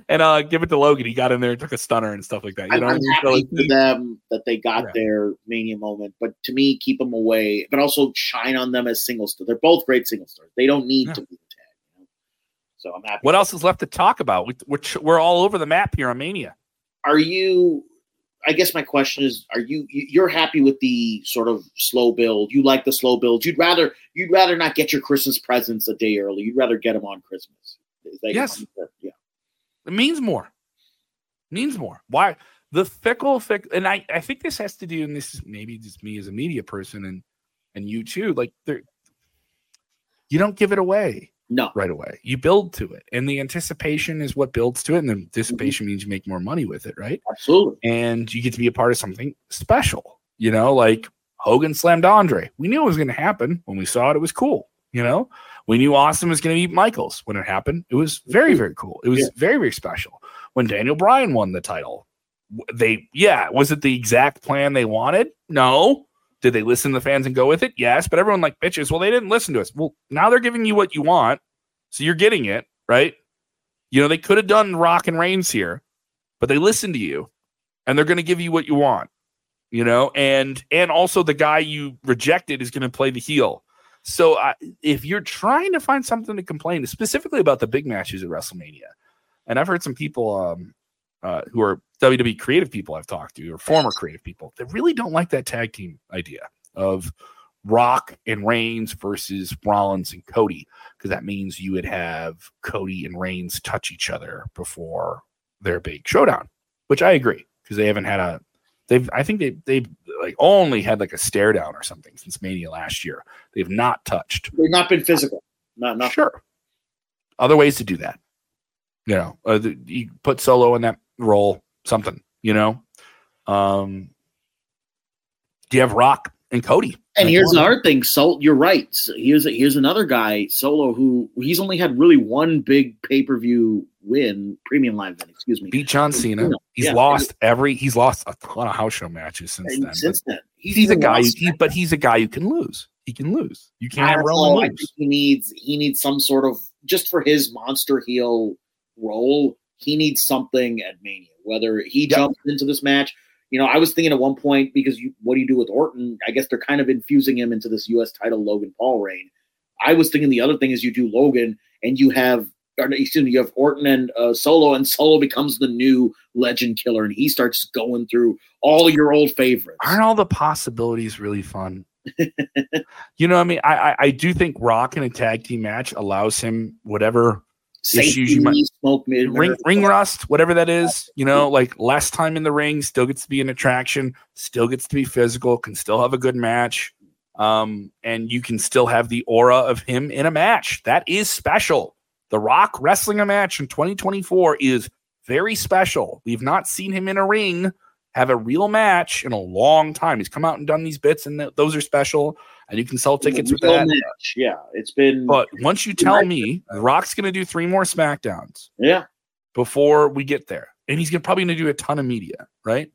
and uh, give it to Logan. He got in there and took a stunner and stuff like that. You I'm, know, I I'm happy like, for them that they got Yeah. their mania moment, but to me, keep them away, but also shine on them as single stars. They're both great single stars. They don't need Yeah. to be the tag. You know? So I'm happy. what else is left to talk about? We, we're we're all over the map here on Mania. Are you? I guess my question is: Are you? you- You're happy with the sort of slow build? You like the slow build? You'd rather you'd rather not get your Christmas presents a day early. You'd rather get them on Christmas. Is that Yes. Yeah. It means more. means more. Why the fickle, fickle, and I, I think this has to do, and this is maybe just me as a media person, and and you too. Like, there, you don't give it away No. right away. You build to it, and the anticipation is what builds to it, and the anticipation means you make more money with it, right? Absolutely. and you get to be a part of something special. You know, like Hogan slammed Andre. We knew it was going to happen when we saw it. It was cool. You know, we knew Austin was going to beat Michaels when it happened. It was very, very cool. It was Yeah. very, very special. When Daniel Bryan won the title, they, yeah, was it the exact plan they wanted? No. Did they listen to the fans and go with it? Yes. But everyone like bitches. Well, they didn't listen to us. Well, now they're giving you what you want. So you're getting it, right? You know, they could have done Rock and Reigns here, but they listened to you and they're going to give you what you want you know and and also the guy you rejected is going to play the heel so uh, if you're trying to find something to complain specifically about the big matches at wrestlemania and i've heard some people um uh, who are WWE creative people I've talked to, or former creative people, that really don't like that tag team idea of Rock and Reigns versus Rollins and Cody, because that means you would have Cody and Reigns touch each other before their big showdown, which I agree because they haven't had a they've I think they they've like only had like a stare down or something since Mania last year. They've not touched. They've not been physical. Not not Sure. Other ways to do that. You know, uh, the, you put Solo in that role, something, you know. Um do you have Rock and Cody? And here's one- another thing. So you're right. So here's here's another guy, Solo, who he's only had really one big pay per view win, premium live event. Excuse me. beat John Cena. He's Yeah. lost every he's lost a ton of house show matches since And then. since then, but he's a guy he, but he's a guy you can lose. He can lose. You can't have Roman lose. he needs he needs some sort of just for his monster heel role. He needs something at Mania. Whether he Yep. jumps into this match, you know, I was thinking at one point because you, what do you do with Orton? I guess they're kind of infusing him into this U.S. title Logan Paul reign. I was thinking the other thing is you do Logan and you have. Or, excuse me, you have Orton and uh, Solo, and Solo becomes the new legend killer, and he starts going through all your old favorites. aren't all the possibilities really fun? (laughs) you know, what I mean, I, I I do think Rock in a tag team match allows him whatever issues you might- smoke mid ring ring rust, whatever that is. You know, like less time in the ring, still gets to be an attraction, still gets to be physical, can still have a good match, um, and you can still have the aura of him in a match. That is special. The Rock wrestling a match in 2024 is very special. We've not seen him in a ring have a real match in a long time. He's come out and done these bits, and th- those are special. And you can sell tickets with that. match. Yeah, it's been. But once you tell me Rock's going to do three more SmackDowns yeah, before we get there, and he's gonna, probably going to do a ton of media, right?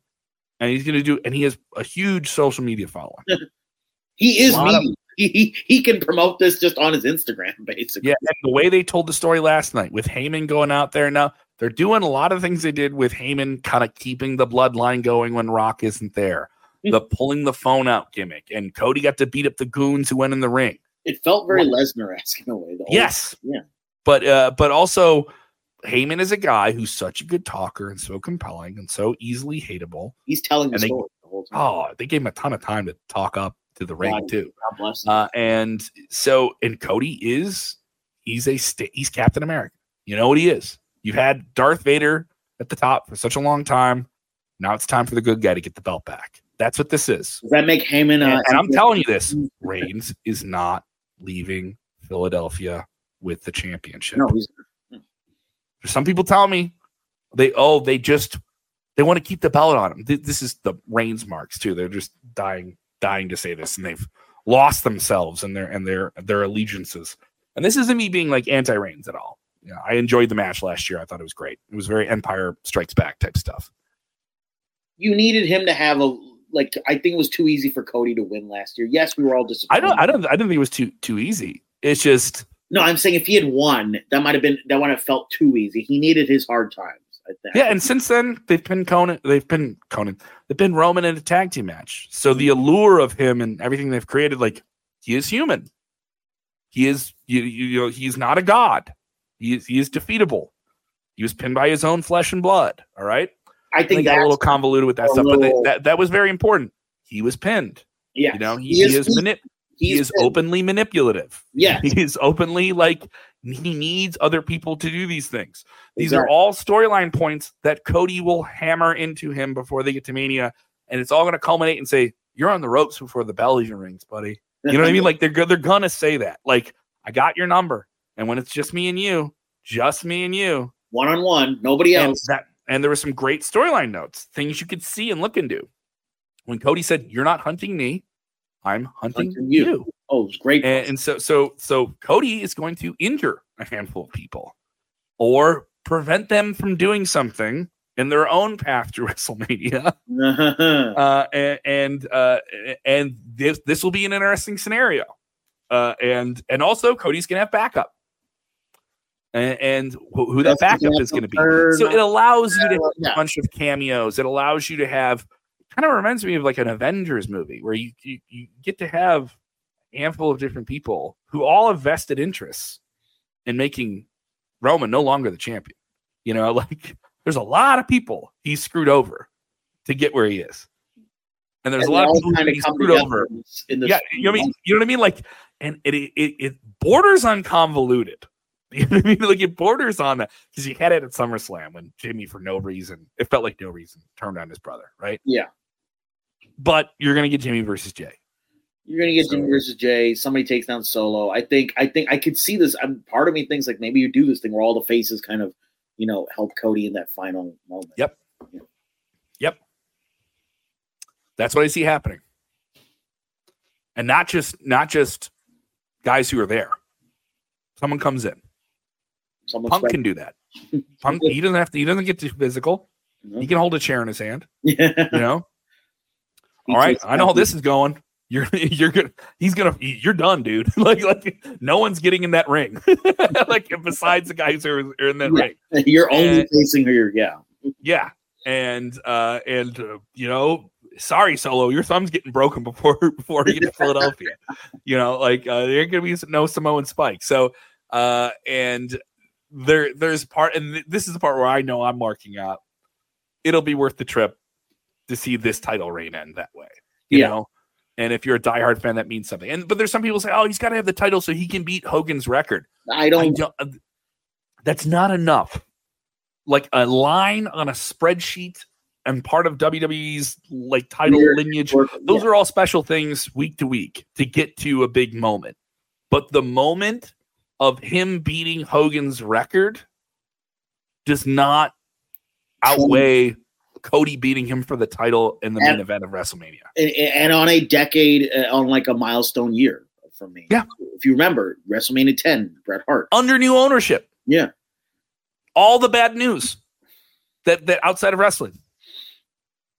And he's going to do, and he has a huge social media following. (laughs) he is A lot of- He, he he can promote this just on his Instagram, (laughs) basically. Yeah, and the way they told the story last night with Heyman going out there now, they're doing a lot of things they did with Heyman kind of keeping the bloodline going when Rock isn't there. The pulling the phone out gimmick, and Cody got to beat up the goons who went in the ring. It felt very Lesnar esque in a way. Whole- Yes. Yeah. But uh, but also Heyman is a guy who's such a good talker and so compelling and so easily hateable. he's telling the they- story the whole time. Oh, they gave him a ton of time to talk up to the ring God. too. God bless him. Uh, and so, and Cody is he's a sta- he's Captain America. You know what he is. You've had Darth Vader at the top for such a long time. Now it's time for the good guy to get the belt back. That's what this is. Does that make Heyman? Uh, And, and I'm telling you this: Reigns is not leaving Philadelphia with the championship. No, he's Some people tell me they oh they just they want to keep the belt on him. This is the Reigns marks too. They're just dying dying to say this, and they've lost themselves and their and their their allegiances. And this isn't me being like anti Reigns at all. Yeah, I enjoyed the match last year. I thought it was great. It was very Empire Strikes Back type stuff. you needed him to have a like. I think it was too easy for Cody to win last year. Yes, we were all disappointed. I don't I don't I didn't think it was too too easy. It's just No, I'm saying if he had won, that might have been that would have felt too easy. He needed his hard times. I think. Yeah, and since then they've been Conan, they've been Conan, they've been Roman in a tag team match. So the allure of him and everything they've created, like he is human. He is you, you, you know he's not a god. He is he is defeatable. He was pinned by his own flesh and blood. All right, I think that's a little convoluted with that stuff, but they, that that was very important. He was pinned. yeah. You know, he, He he is- is, he- manip- he is openly manipulative. Yeah. (laughs) he is openly like he needs other people to do these things. These are all storyline points that Cody will hammer into him before they get to Mania, and it's all going to culminate and say, "You're on the ropes before the bell even rings, buddy." You know what I mean? Like they're they're gonna say that. Like I got your number, and when it's just me and you, just me and you, one on one, nobody else. that and there were some great storyline notes, things you could see and look into. When Cody said, "You're not hunting me, I'm hunting, Hunting you." you," Oh, it was great. and, and so so so Cody is going to injure a handful of people, or prevent them from doing something in their own path to (laughs) WrestleMania. (laughs) Uh, and and, uh, and this this will be an interesting scenario. Uh, and and also Cody's gonna have backup. And, and who, who that backup is going to be. So it allows you to have Yeah. a bunch of cameos. It allows you to have kind of reminds me of like an Avengers movie where you, you you get to have a handful of different people who all have vested interests in making Roman no longer the champion. You know, (laughs) like there's a lot of people he's screwed over to get where he is. And there's And a lot of people kinda he's screwed over. in this- in this Yeah, you know what I mean? You know what I mean? Like, and it it, it borders on convoluted. (laughs) You know what I mean? Like it borders on that because you had it at SummerSlam when Jimmy, for no reason, it felt like no reason, turned on his brother, right? Yeah. But you're gonna get Jimmy versus Jay. You're gonna get So- Jimmy versus Jay. Somebody takes down Solo. I think. I think I could see this. I'm part of me thinks like maybe you do this thing where all the faces kind of, you know, help Cody in that final moment. Yep. Yep. That's what I see happening. And not just not just guys who are there. Someone comes in. Someone's Punk can do that. (laughs) Punk he doesn't have to he doesn't get too physical. No. He can hold a chair in his hand, Yeah. (laughs) you know? All right, I know how this is going. You're (laughs) you're gonna he's gonna you're done, dude. like like no one's getting in that ring. like besides the guys who are, in that Yeah. ring. You're only And- facing her. Yeah. Yeah. And uh and uh, you know, sorry Solo, your thumb's getting broken before before you get to Philadelphia. You know, like uh there gonna be no Samoan spike. So uh and there there's part and th- this is the part where I know I'm marking out. It'll be worth the trip to see this title reign end that way. You Yeah. know? And if you're a diehard fan, that means something. And but there's some people say, "Oh, he's got to have the title so he can beat Hogan's record." I I don't. don't, uh, that's not enough. Like a line on a spreadsheet and part of WWE's like title Weird. lineage. Those yeah. are all special things week to week to get to a big moment. But the moment of him beating Hogan's record does not outweigh Cody beating him for the title in the main event of WrestleMania. and, and on a decade, uh, on like a milestone year for me. Yeah. If you remember, WrestleMania 10, Bret Hart. Under new ownership. Yeah. All the bad news that that outside of wrestling.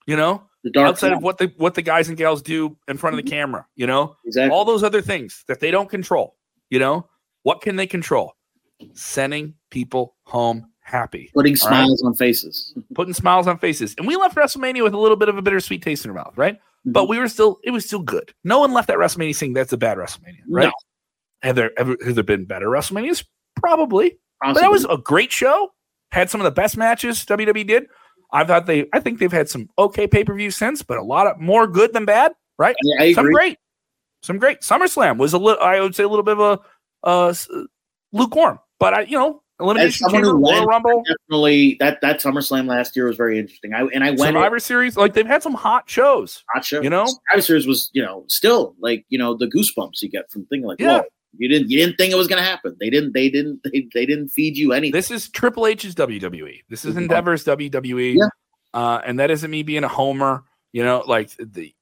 You know? The Dark outside of what the what the guys and gals do in front of the camera, you know, exactly. all those other things that they don't control, you know, what can they control? Sending people home happy, putting All right. smiles on faces. (laughs) putting smiles on faces, and we left WrestleMania with a little bit of a bittersweet taste in our mouth, right? Mm-hmm. But we were still, it was still good. No one left that WrestleMania saying that's a bad WrestleMania, right? No. Have there ever have there been better WrestleManias? Probably, but that was a great show. Had some of the best matches WWE did. I thought they, I think they've had some okay pay per view since, but a lot of more good than bad, right? I Some agree. great, some great. SummerSlam was a little, I would say, a little bit of a uh, lukewarm, but I, you know, elimination someone chamber, Royal Rumble, Definitely that that SummerSlam last year was very interesting. I and I went Survivor Series, like they've had some hot shows. hot show. you know? Survivor Series was you know still like you know the goosebumps you get from thing like Yeah. whoa. You didn't. You didn't think it was going to happen. They didn't. They didn't. They, they didn't feed you anything. This is Triple H's WWE. This is Endeavor's WWE. Yeah. Uh, and that isn't me being a homer. You know, like the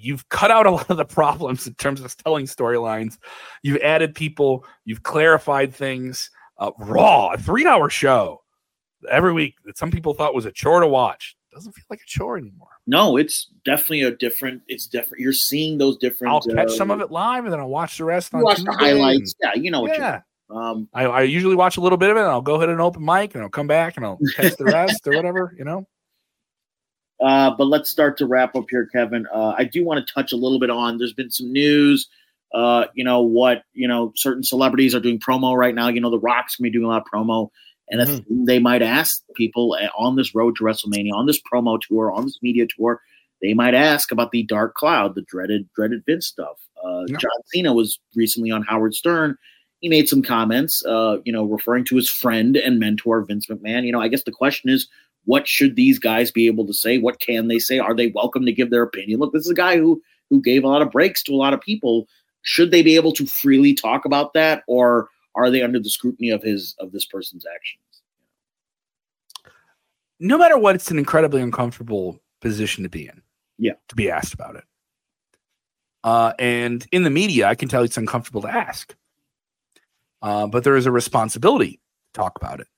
you've cut out a (laughs) lot of the problems in terms of telling storylines. You've added people. You've clarified things. Uh, Raw, a three hour show every week that some people thought was a chore to watch doesn't feel like a chore anymore. no, it's definitely a different. It's different. You're seeing those different. I'll catch uh, some of it live and then I'll watch the rest on watch the highlights. Yeah, you know what Yeah. Um, I, I usually watch a little bit of it and I'll go hit an open mic and I'll come back and I'll (laughs) catch the rest or whatever, you know? Uh, but let's start to wrap up here, Kevin. Uh, I do want to touch a little bit on. There's been some news. Uh, you know what? You know, certain celebrities are doing promo right now. You know, The Rock's gonna be doing a lot of promo, and if they might ask people uh, on this road to WrestleMania, on this promo tour, on this media tour, they might ask about the Dark Cloud, the dreaded, dreaded Vince stuff. Uh, Yeah. John Cena was recently on Howard Stern. He made some comments, uh, you know, referring to his friend and mentor Vince McMahon. You know, I guess the question is, what should these guys be able to say? What can they say? Are they welcome to give their opinion? Look, this is a guy who who gave a lot of breaks to a lot of people. Should they be able to freely talk about that, or are they under the scrutiny of his of this person's actions? No matter what, it's an incredibly uncomfortable position to be in. Yeah. To be asked about it. Uh, and in the media, I can tell it's uncomfortable to ask. Uh, but there is a responsibility to talk about it.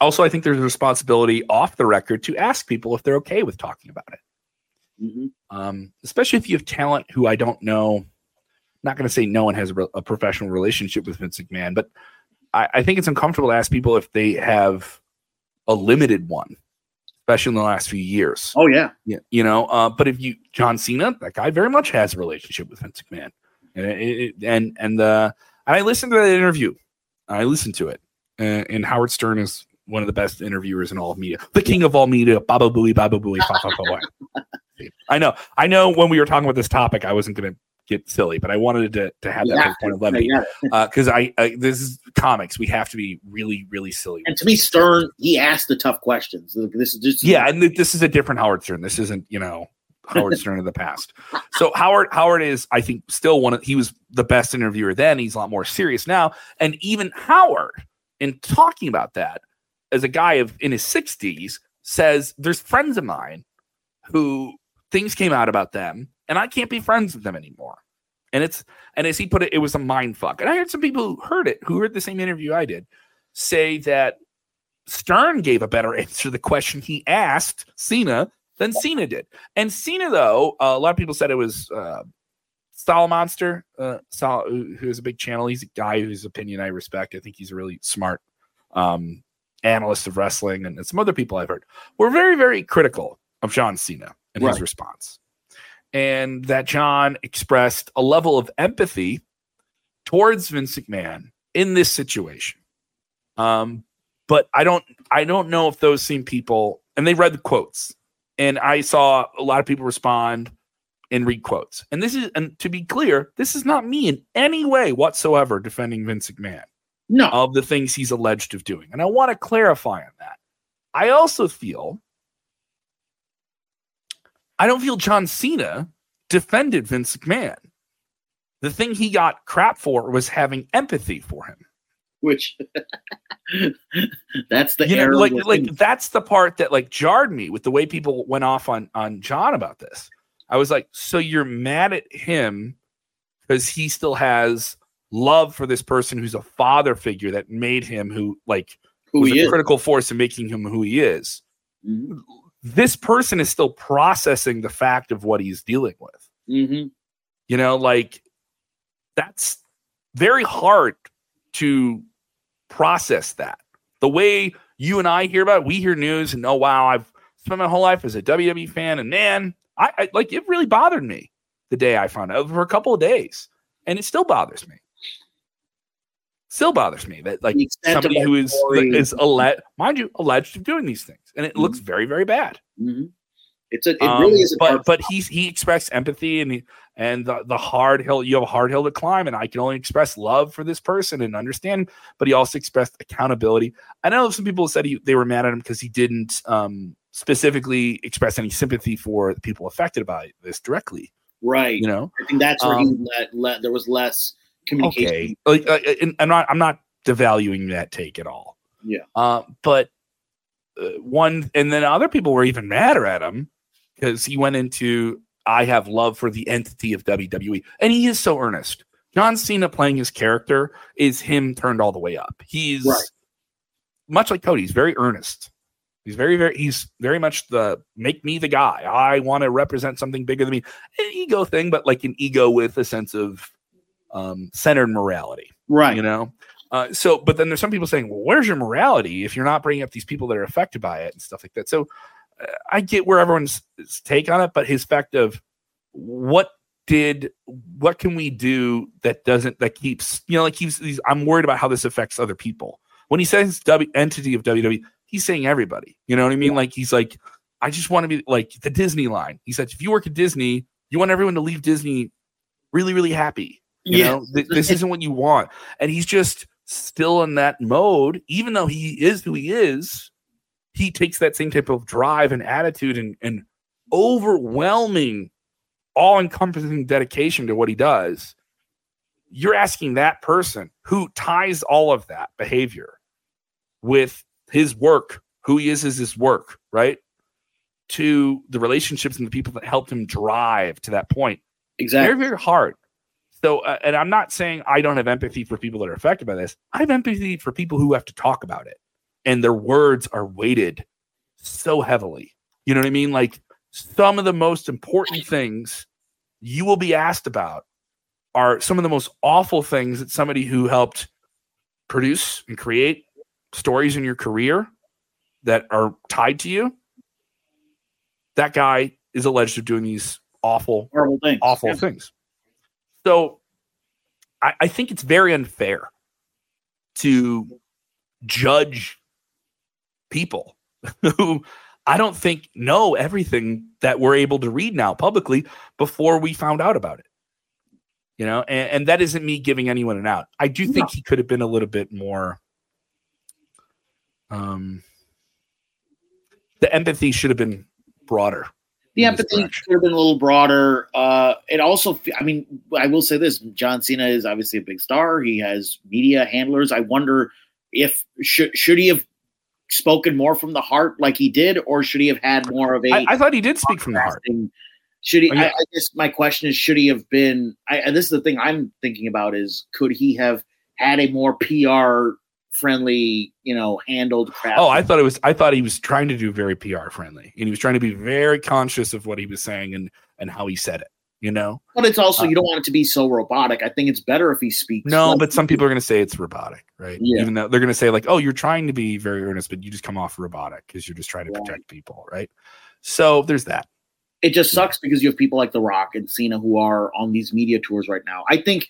Also, I think there's a responsibility off the record to ask people if they're okay with talking about it. hmm um, especially if you have talent who I don't know. Not going to say no one has a, re- a professional relationship with Vince McMahon, but I, I think it's uncomfortable to ask people if they have a limited one, especially in the last few years. Oh yeah, Yeah, you know. Uh, but if you John Cena, that guy very much has a relationship with Vince McMahon, and it, it, and and uh, and I listened to that interview. I listened to it, uh, and Howard Stern is one of the best interviewers in all of media, the king of all media. Baba booey, baba booey, fa, fa, fa. (laughs) I know, I know. When we were talking about this topic, I wasn't going to get silly, but I wanted to to have that Yeah. point of levity because uh, I, I this is comics. We have to be really really silly. And to me, Stern he asked the tough questions. This is just Yeah, and th- this is a different Howard Stern. This isn't, you know, Howard Stern of the past. (laughs) So Howard Howard is, I think, still one of he was the best interviewer then. He's a lot more serious now. And even Howard, in talking about that, as a guy of in his 60s, says there's friends of mine who things came out about them, and I can't be friends with them anymore. And it's and as he put it, it was a mind fuck. And I heard some people who heard it, who heard the same interview I did, say that Stern gave a better (laughs) answer to the question he asked Cena than Cena did. And Cena, though, uh, a lot of people said it was uh, Style Monster, uh, Sal, who who a big channel. He's a guy whose opinion I respect. I think he's a really smart um, analyst of wrestling, and some other people I've heard were very, very critical of John Cena and his response. And that John expressed a level of empathy towards Vince McMahon in this situation. Um, but I don't I don't know if those same people and they read the quotes and I saw a lot of people respond and read quotes. And this is and to be clear, this is not me in any way whatsoever defending Vince McMahon no. of the things he's alleged of doing. And I want to clarify on that. I also feel I don't feel John Cena defended Vince McMahon. The thing he got crap for was having empathy for him. Which (laughs) that's the you know, like like that's the part that like jarred me with the way people went off on on John about this. I was like, so you're mad at him because he still has love for this person who's a father figure that made him who like who was he a is. critical force in making him who he is. Mhm. This person is still processing the fact of what he's dealing with. Mhm. You know, like that's very hard to process that. The way you and I hear about it, we hear news and oh wow, I've spent my whole life as a WWE fan, and man, I, I like it really bothered me the day I found out for a couple of days, and it still bothers me. Still bothers me that like The extent of somebody who is story- is alleged, mind you, alleged of doing these things, and it looks very very bad. Mhm. It's a. It Um, really is. a but but he he expressed empathy and he, and the, the hard hill you have a hard hill to climb and I can only express love for this person and understand. But he also expressed accountability. I know some people said he, they were mad at him because he didn't um, specifically express any sympathy for the people affected by this directly. Right. You know, I think that's where he Um, let, let there was less communication. okay, like uh, and I'm not I'm not devaluing that take at all. Yeah. Uh, but uh, one, and then other people were even madder at him because he went into I have love for the entity of WWE, and he is so earnest. John Cena playing his character is him turned all the way up. He's Right. much like Cody. He's very earnest. He's very, very. He's very much the make me the guy. I want to represent something bigger than me. An ego thing, but like an ego with a sense of um, centered morality Right. you know? Uh, so but then there's some people saying well where's your morality if you're not bringing up these people that are affected by it and stuff like that? So uh, i get where everyone's take on it but his fact of what did what can we do that doesn't that keeps you know like he's, he's i'm worried about how this affects other people. When he says w entity of wwe he's saying everybody you know what i mean? Like he's like i just want to be like the disney line. He said if you work at disney you want everyone to leave disney really really happy you Yeah. know, Th- (laughs) this isn't what you want. And he's just still in that mode, even though he is who he is. He takes that same type of drive and attitude and, and overwhelming, all encompassing dedication to what he does. You're asking that person who ties all of that behavior with his work, who he is as his work, right? To the relationships and the people that helped him drive to that point Exactly. very very hard so uh, and i'm not saying i don't have empathy for people that are affected by this i have empathy for people who have to talk about it and their words are weighted so heavily you know what i mean like some of the most important things you will be asked about are some of the most awful things that somebody who helped produce and create stories in your career that are tied to you that guy is alleged of doing these awful Horrible things. awful Yeah. things. So I, I think it's very unfair to judge people (laughs) who I don't think know everything that we're able to read now publicly before we found out about it. You know, and, and that isn't me giving anyone an out. I do think he could have been a little bit more um the empathy should have been broader. The empathy could have been a little broader. Uh, it also, I mean, I will say this: John Cena is obviously a big star. He has media handlers. I wonder if should should he have spoken more from the heart like he did, or should he have had more of a? I, I thought he did speak from the heart. Should he? Oh, yeah. I, I guess my question is: Should he have been? I, this is the thing I'm thinking about: is could he have had a more PR friendly, you know, handled craft? Oh, I thought it was. I thought he was trying to do very PR friendly, and he was trying to be very conscious of what he was saying and and how he said it. You know, but it's also uh, you don't want it to be so robotic. I think it's better if he speaks. no, like- but some people are going to say it's robotic, right? Yeah. Even though they're going to say like, "Oh, you're trying to be very earnest, but you just come off robotic because you're just trying to Right. protect people, right?" So there's that. it just sucks because you have people like The Rock and Cena who are on these media tours right now. I think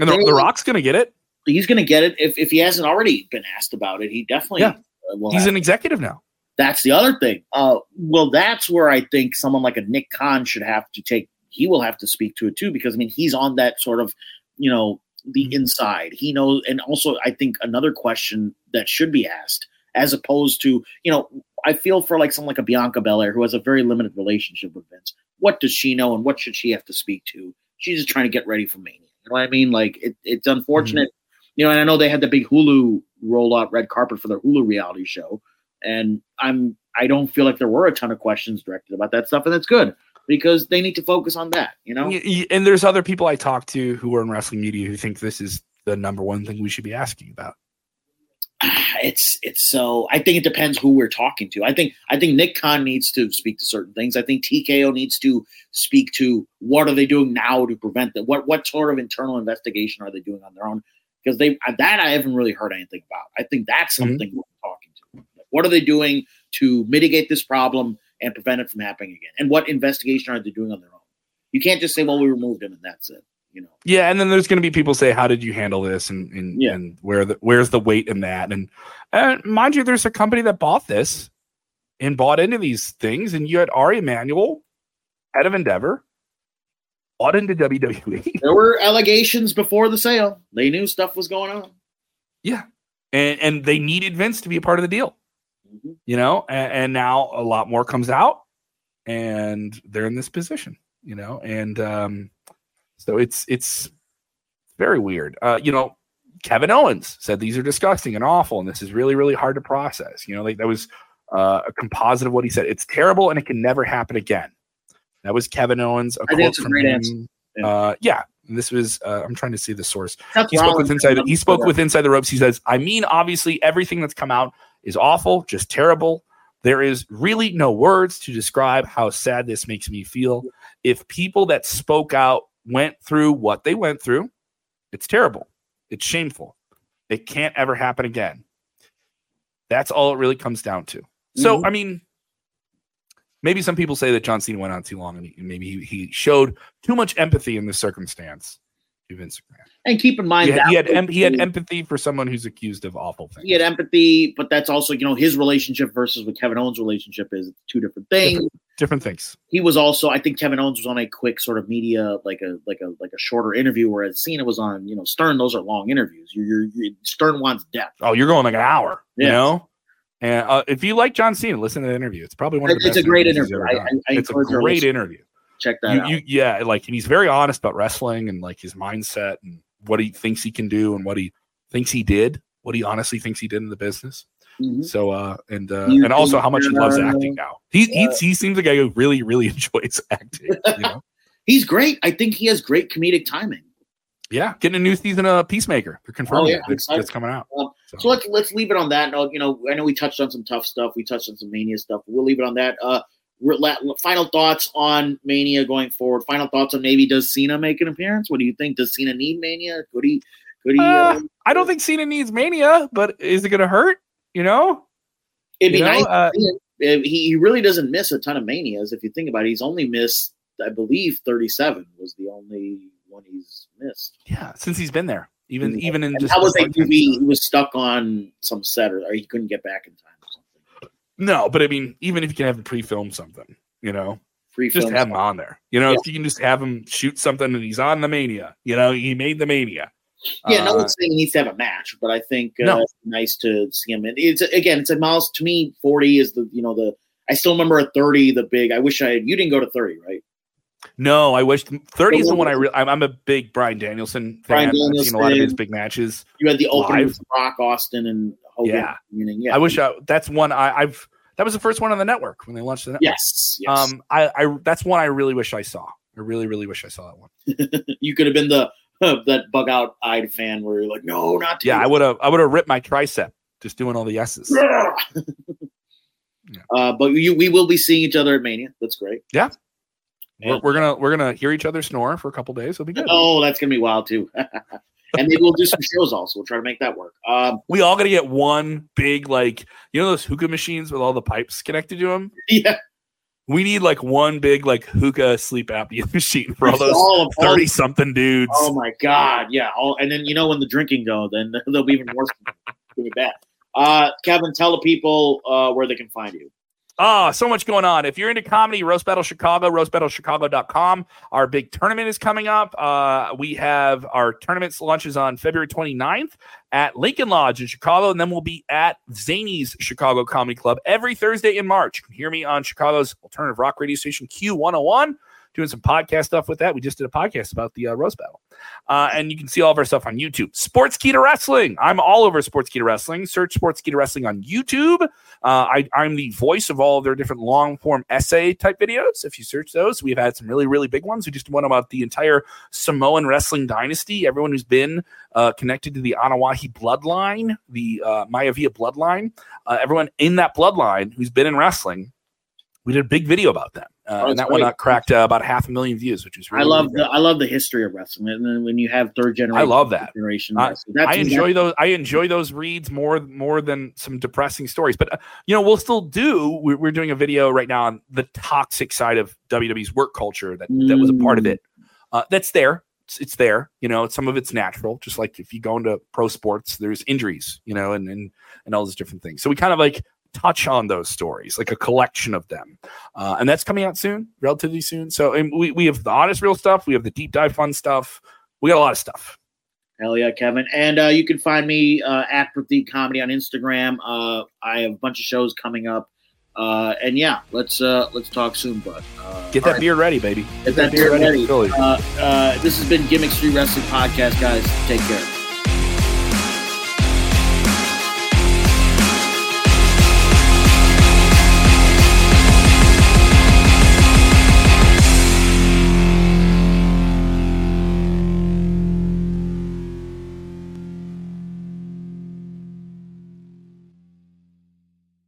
And the, the Rock's going to get it. He's going to get it if, if he hasn't already been asked about it. He definitely Yeah. uh, will. He's an executive now. that's the other thing. Uh, well, that's where I think someone like a Nick Khan should have to take. He will have to speak to it too because I mean he's on that sort of you know the Mhm. inside. He knows, and also I think another question that should be asked as opposed to you know I feel for like someone like a Bianca Belair who has a very limited relationship with Vince. What does she know and what should she have to speak to? She's just trying to get ready for Mania. You know what I mean? Like it, it's unfortunate. You know, and I know they had the big Hulu roll out red carpet for their Hulu reality show, and I'm I don't feel like there were a ton of questions directed about that stuff, and that's good because they need to focus on that. You know, And there's other people I talk to who are in wrestling media who think this is the number one thing we should be asking about. (sighs) it's it's so I think it depends who we're talking to. I think I think Nick Khan needs to speak to certain things. I think TKO needs to speak to what are they doing now to prevent that. What what sort of internal investigation are they doing on their own? Because they that I haven't really heard anything about. I think that's Mhm. something we're talking to. Like, what are they doing to mitigate this problem and prevent it from happening again? And what investigation are they doing on their own? You can't just say, "Well, we removed him and that's it." You know. Yeah, and then there's going to be people say, "How did you handle this?" and and, Yeah. and where the where's the weight in that? And uh, mind you, there's a company that bought this and bought into these things, and you had Ari Emanuel, head of Endeavor, bought into WWE. (laughs) There were allegations before the sale. They knew stuff was going on. yeah, and and they needed Vince to be a part of the deal, Mhm. you know. And, and now a lot more comes out, and they're in this position. you know, and um, so it's it's very weird. Uh, you know, Kevin Owens said these are disgusting and awful, and this is really really hard to process. You know, like that was uh, a composite of what he said. It's terrible, and it can never happen again. That was Kevin Owens. A I think it's a great him. answer. Yeah. Uh, yeah, and this was. Uh, I'm trying to see the source. Seth He spoke with inside. He spoke with inside the ropes. He says, "I mean, obviously, everything that's come out is awful, just terrible. There is really no words to describe how sad this makes me feel. If people that spoke out went through what they went through, it's terrible. It's shameful. It can't ever happen again. That's all it really comes down to. So, Mhm. I mean, maybe some people say that John Cena went on too long, and maybe he, he showed too much empathy in this circumstance to Vince McMahon. And keep in mind He had, that he, had em- he had empathy for someone who's accused of awful things. he had empathy, but that's also you know his relationship versus what Kevin Owens' relationship is two different things. Different. Different things. He was also, I think, Kevin Owens was on a quick sort of media, like a like a like a shorter interview, whereas Cena was on you know Stern. Those are long interviews. You're, you're, you Stern wants depth. Oh, you're going like an hour. You Yeah. know. And uh, if you like John Cena, listen to the interview. It's probably one of the best. It's best a great interview. I-. I- I it's a great interview. Check that You, out. you, yeah, like and he's very honest about wrestling and like his mindset and what he thinks he can do and what he thinks he did, what he honestly thinks he did in the business. Mhm. So uh and uh You and also how much he loves uh, acting now. He he he seems like a guy who really really (laughs) enjoys (laughs) acting. You (laughs) know? He's great. I think he has great comedic timing. yeah, getting a new season of Peacemaker. They're confirming Oh, yeah, it. It's, it's coming out. Um, So let's let's leave it on that note. You know, I know we touched on some tough stuff. We touched on some mania stuff. We'll leave it on that. Uh, final thoughts on mania going forward. Final thoughts on maybe does Cena make an appearance? What do you think? Does Cena need mania? Could he? Could he? Uh, Uh, I don't think Cena needs Mania, but is it going to hurt? You know, it'd be you know, nice. uh, to see him. Uh, he, he really doesn't miss a ton of manias. If you think about it, he's only missed, I believe, thirty-seven was the only one he's missed. yeah, since he's been there, even Mhm. even in just that was a movie. He was stuck on some set, or, or he couldn't get back in time or something. No, but I mean, even if you can have him pre-film something, you know, Free just have him on there. You know, Yeah. if you can just have him shoot something and he's on the Mania, you know, he made the Mania. Yeah, no Uh, one's saying he needs to have a match, but I think uh, No. it's nice to see him. And it's again, it's a miles to me. Forty is the you know the. I still remember at thirty the big. I wish I had. You didn't go to thirty, right? No, I wish thirty is the one I really. I'm, I'm a big Bryan Danielson fan. Bryan I've seen a lot of his big matches. You had the opening with Rock, Austin, and Hogan. Yeah. Meaning, yeah. I wish I, that's one I, I've. That was the first one on the network when they launched the network. Yes. yes. Um, I, I that's one I really wish I saw. I really, really wish I saw that one. (laughs) you could have been the (laughs) that bug out eyed fan where you're like, no, not. Yeah, I would have. I would have ripped my tricep just doing all the yeses. Yeah. (laughs) Uh, but you, we will be seeing each other at Mania. That's great. We're, we're gonna we're gonna hear each other snore for a couple days. It'll be good. Oh, that's gonna be wild too. (laughs) and maybe we'll do some shows also. We'll try to make that work. Um, We all gotta get one big like you know those hookah machines with all the pipes connected to them. (laughs) yeah, We need like one big like hookah sleep apnea (laughs) machine for all those all of all thirty something dudes. Oh my god, yeah. All and then you know when the drinking go, then they'll be even worse. It's gonna be bad. Uh, Kevin, tell the people uh, where they can find you. Oh, so much going on. If you're into comedy, Roast Battle Chicago, roastbattlechicago.com. Our big tournament is coming up. Uh, we have our tournament launches on February 29th at Lincoln Lodge in Chicago, and then we'll be at Zanies Chicago Comedy Club every Thursday in March. You can hear me on Chicago's alternative rock radio station Q101, doing some podcast stuff with that. We just did a podcast about the uh, Roast Battle. Uh, and you can see all of our stuff on YouTube. Sportskeeda Wrestling. I'm all over Sportskeeda Wrestling. Search Sportskeeda Wrestling on YouTube. Uh, I, I'm the voice of all of their different long form essay type videos. If you search those, we've had some really, really big ones. We just did one about the entire Samoan wrestling dynasty, everyone who's been uh, connected to the Anoa'i bloodline, the uh, Maivia bloodline, uh, everyone in that bloodline who's been in wrestling. We did a big video about them. Uh, Oh, and that one great. uh, cracked uh, about half a million views, which is really I love really the. I love the history of wrestling, and then when you have third generation, I love that. generation. I- that's I enjoy those. I enjoy those reads more more than some depressing stories. But uh, you know, we'll still do. We're, we're doing a video right now on the toxic side of WWE's work culture that that was a part of Mm. it. Uh, that's there. It's, it's there. You know, some of it's natural. Just like if you go into pro sports, there's injuries. You know, and and and all those different things. So we kind of like touch on those stories, like a collection of them, uh, and that's coming out soon, relatively soon. So we we have the honest, real stuff. We have the deep dive, fun stuff. We got a lot of stuff. Hell yeah, Kevin. And uh, you can find me uh, at Prateek Comedy on Instagram. Uh, I have a bunch of shows coming up. Uh, and yeah, let's uh, let's talk soon, bud. Uh, Get that right, beer ready, baby. Get that beer in ready. Philly. Uh, uh, this has been Gimmick Street Wrestling Podcast, guys. Take care.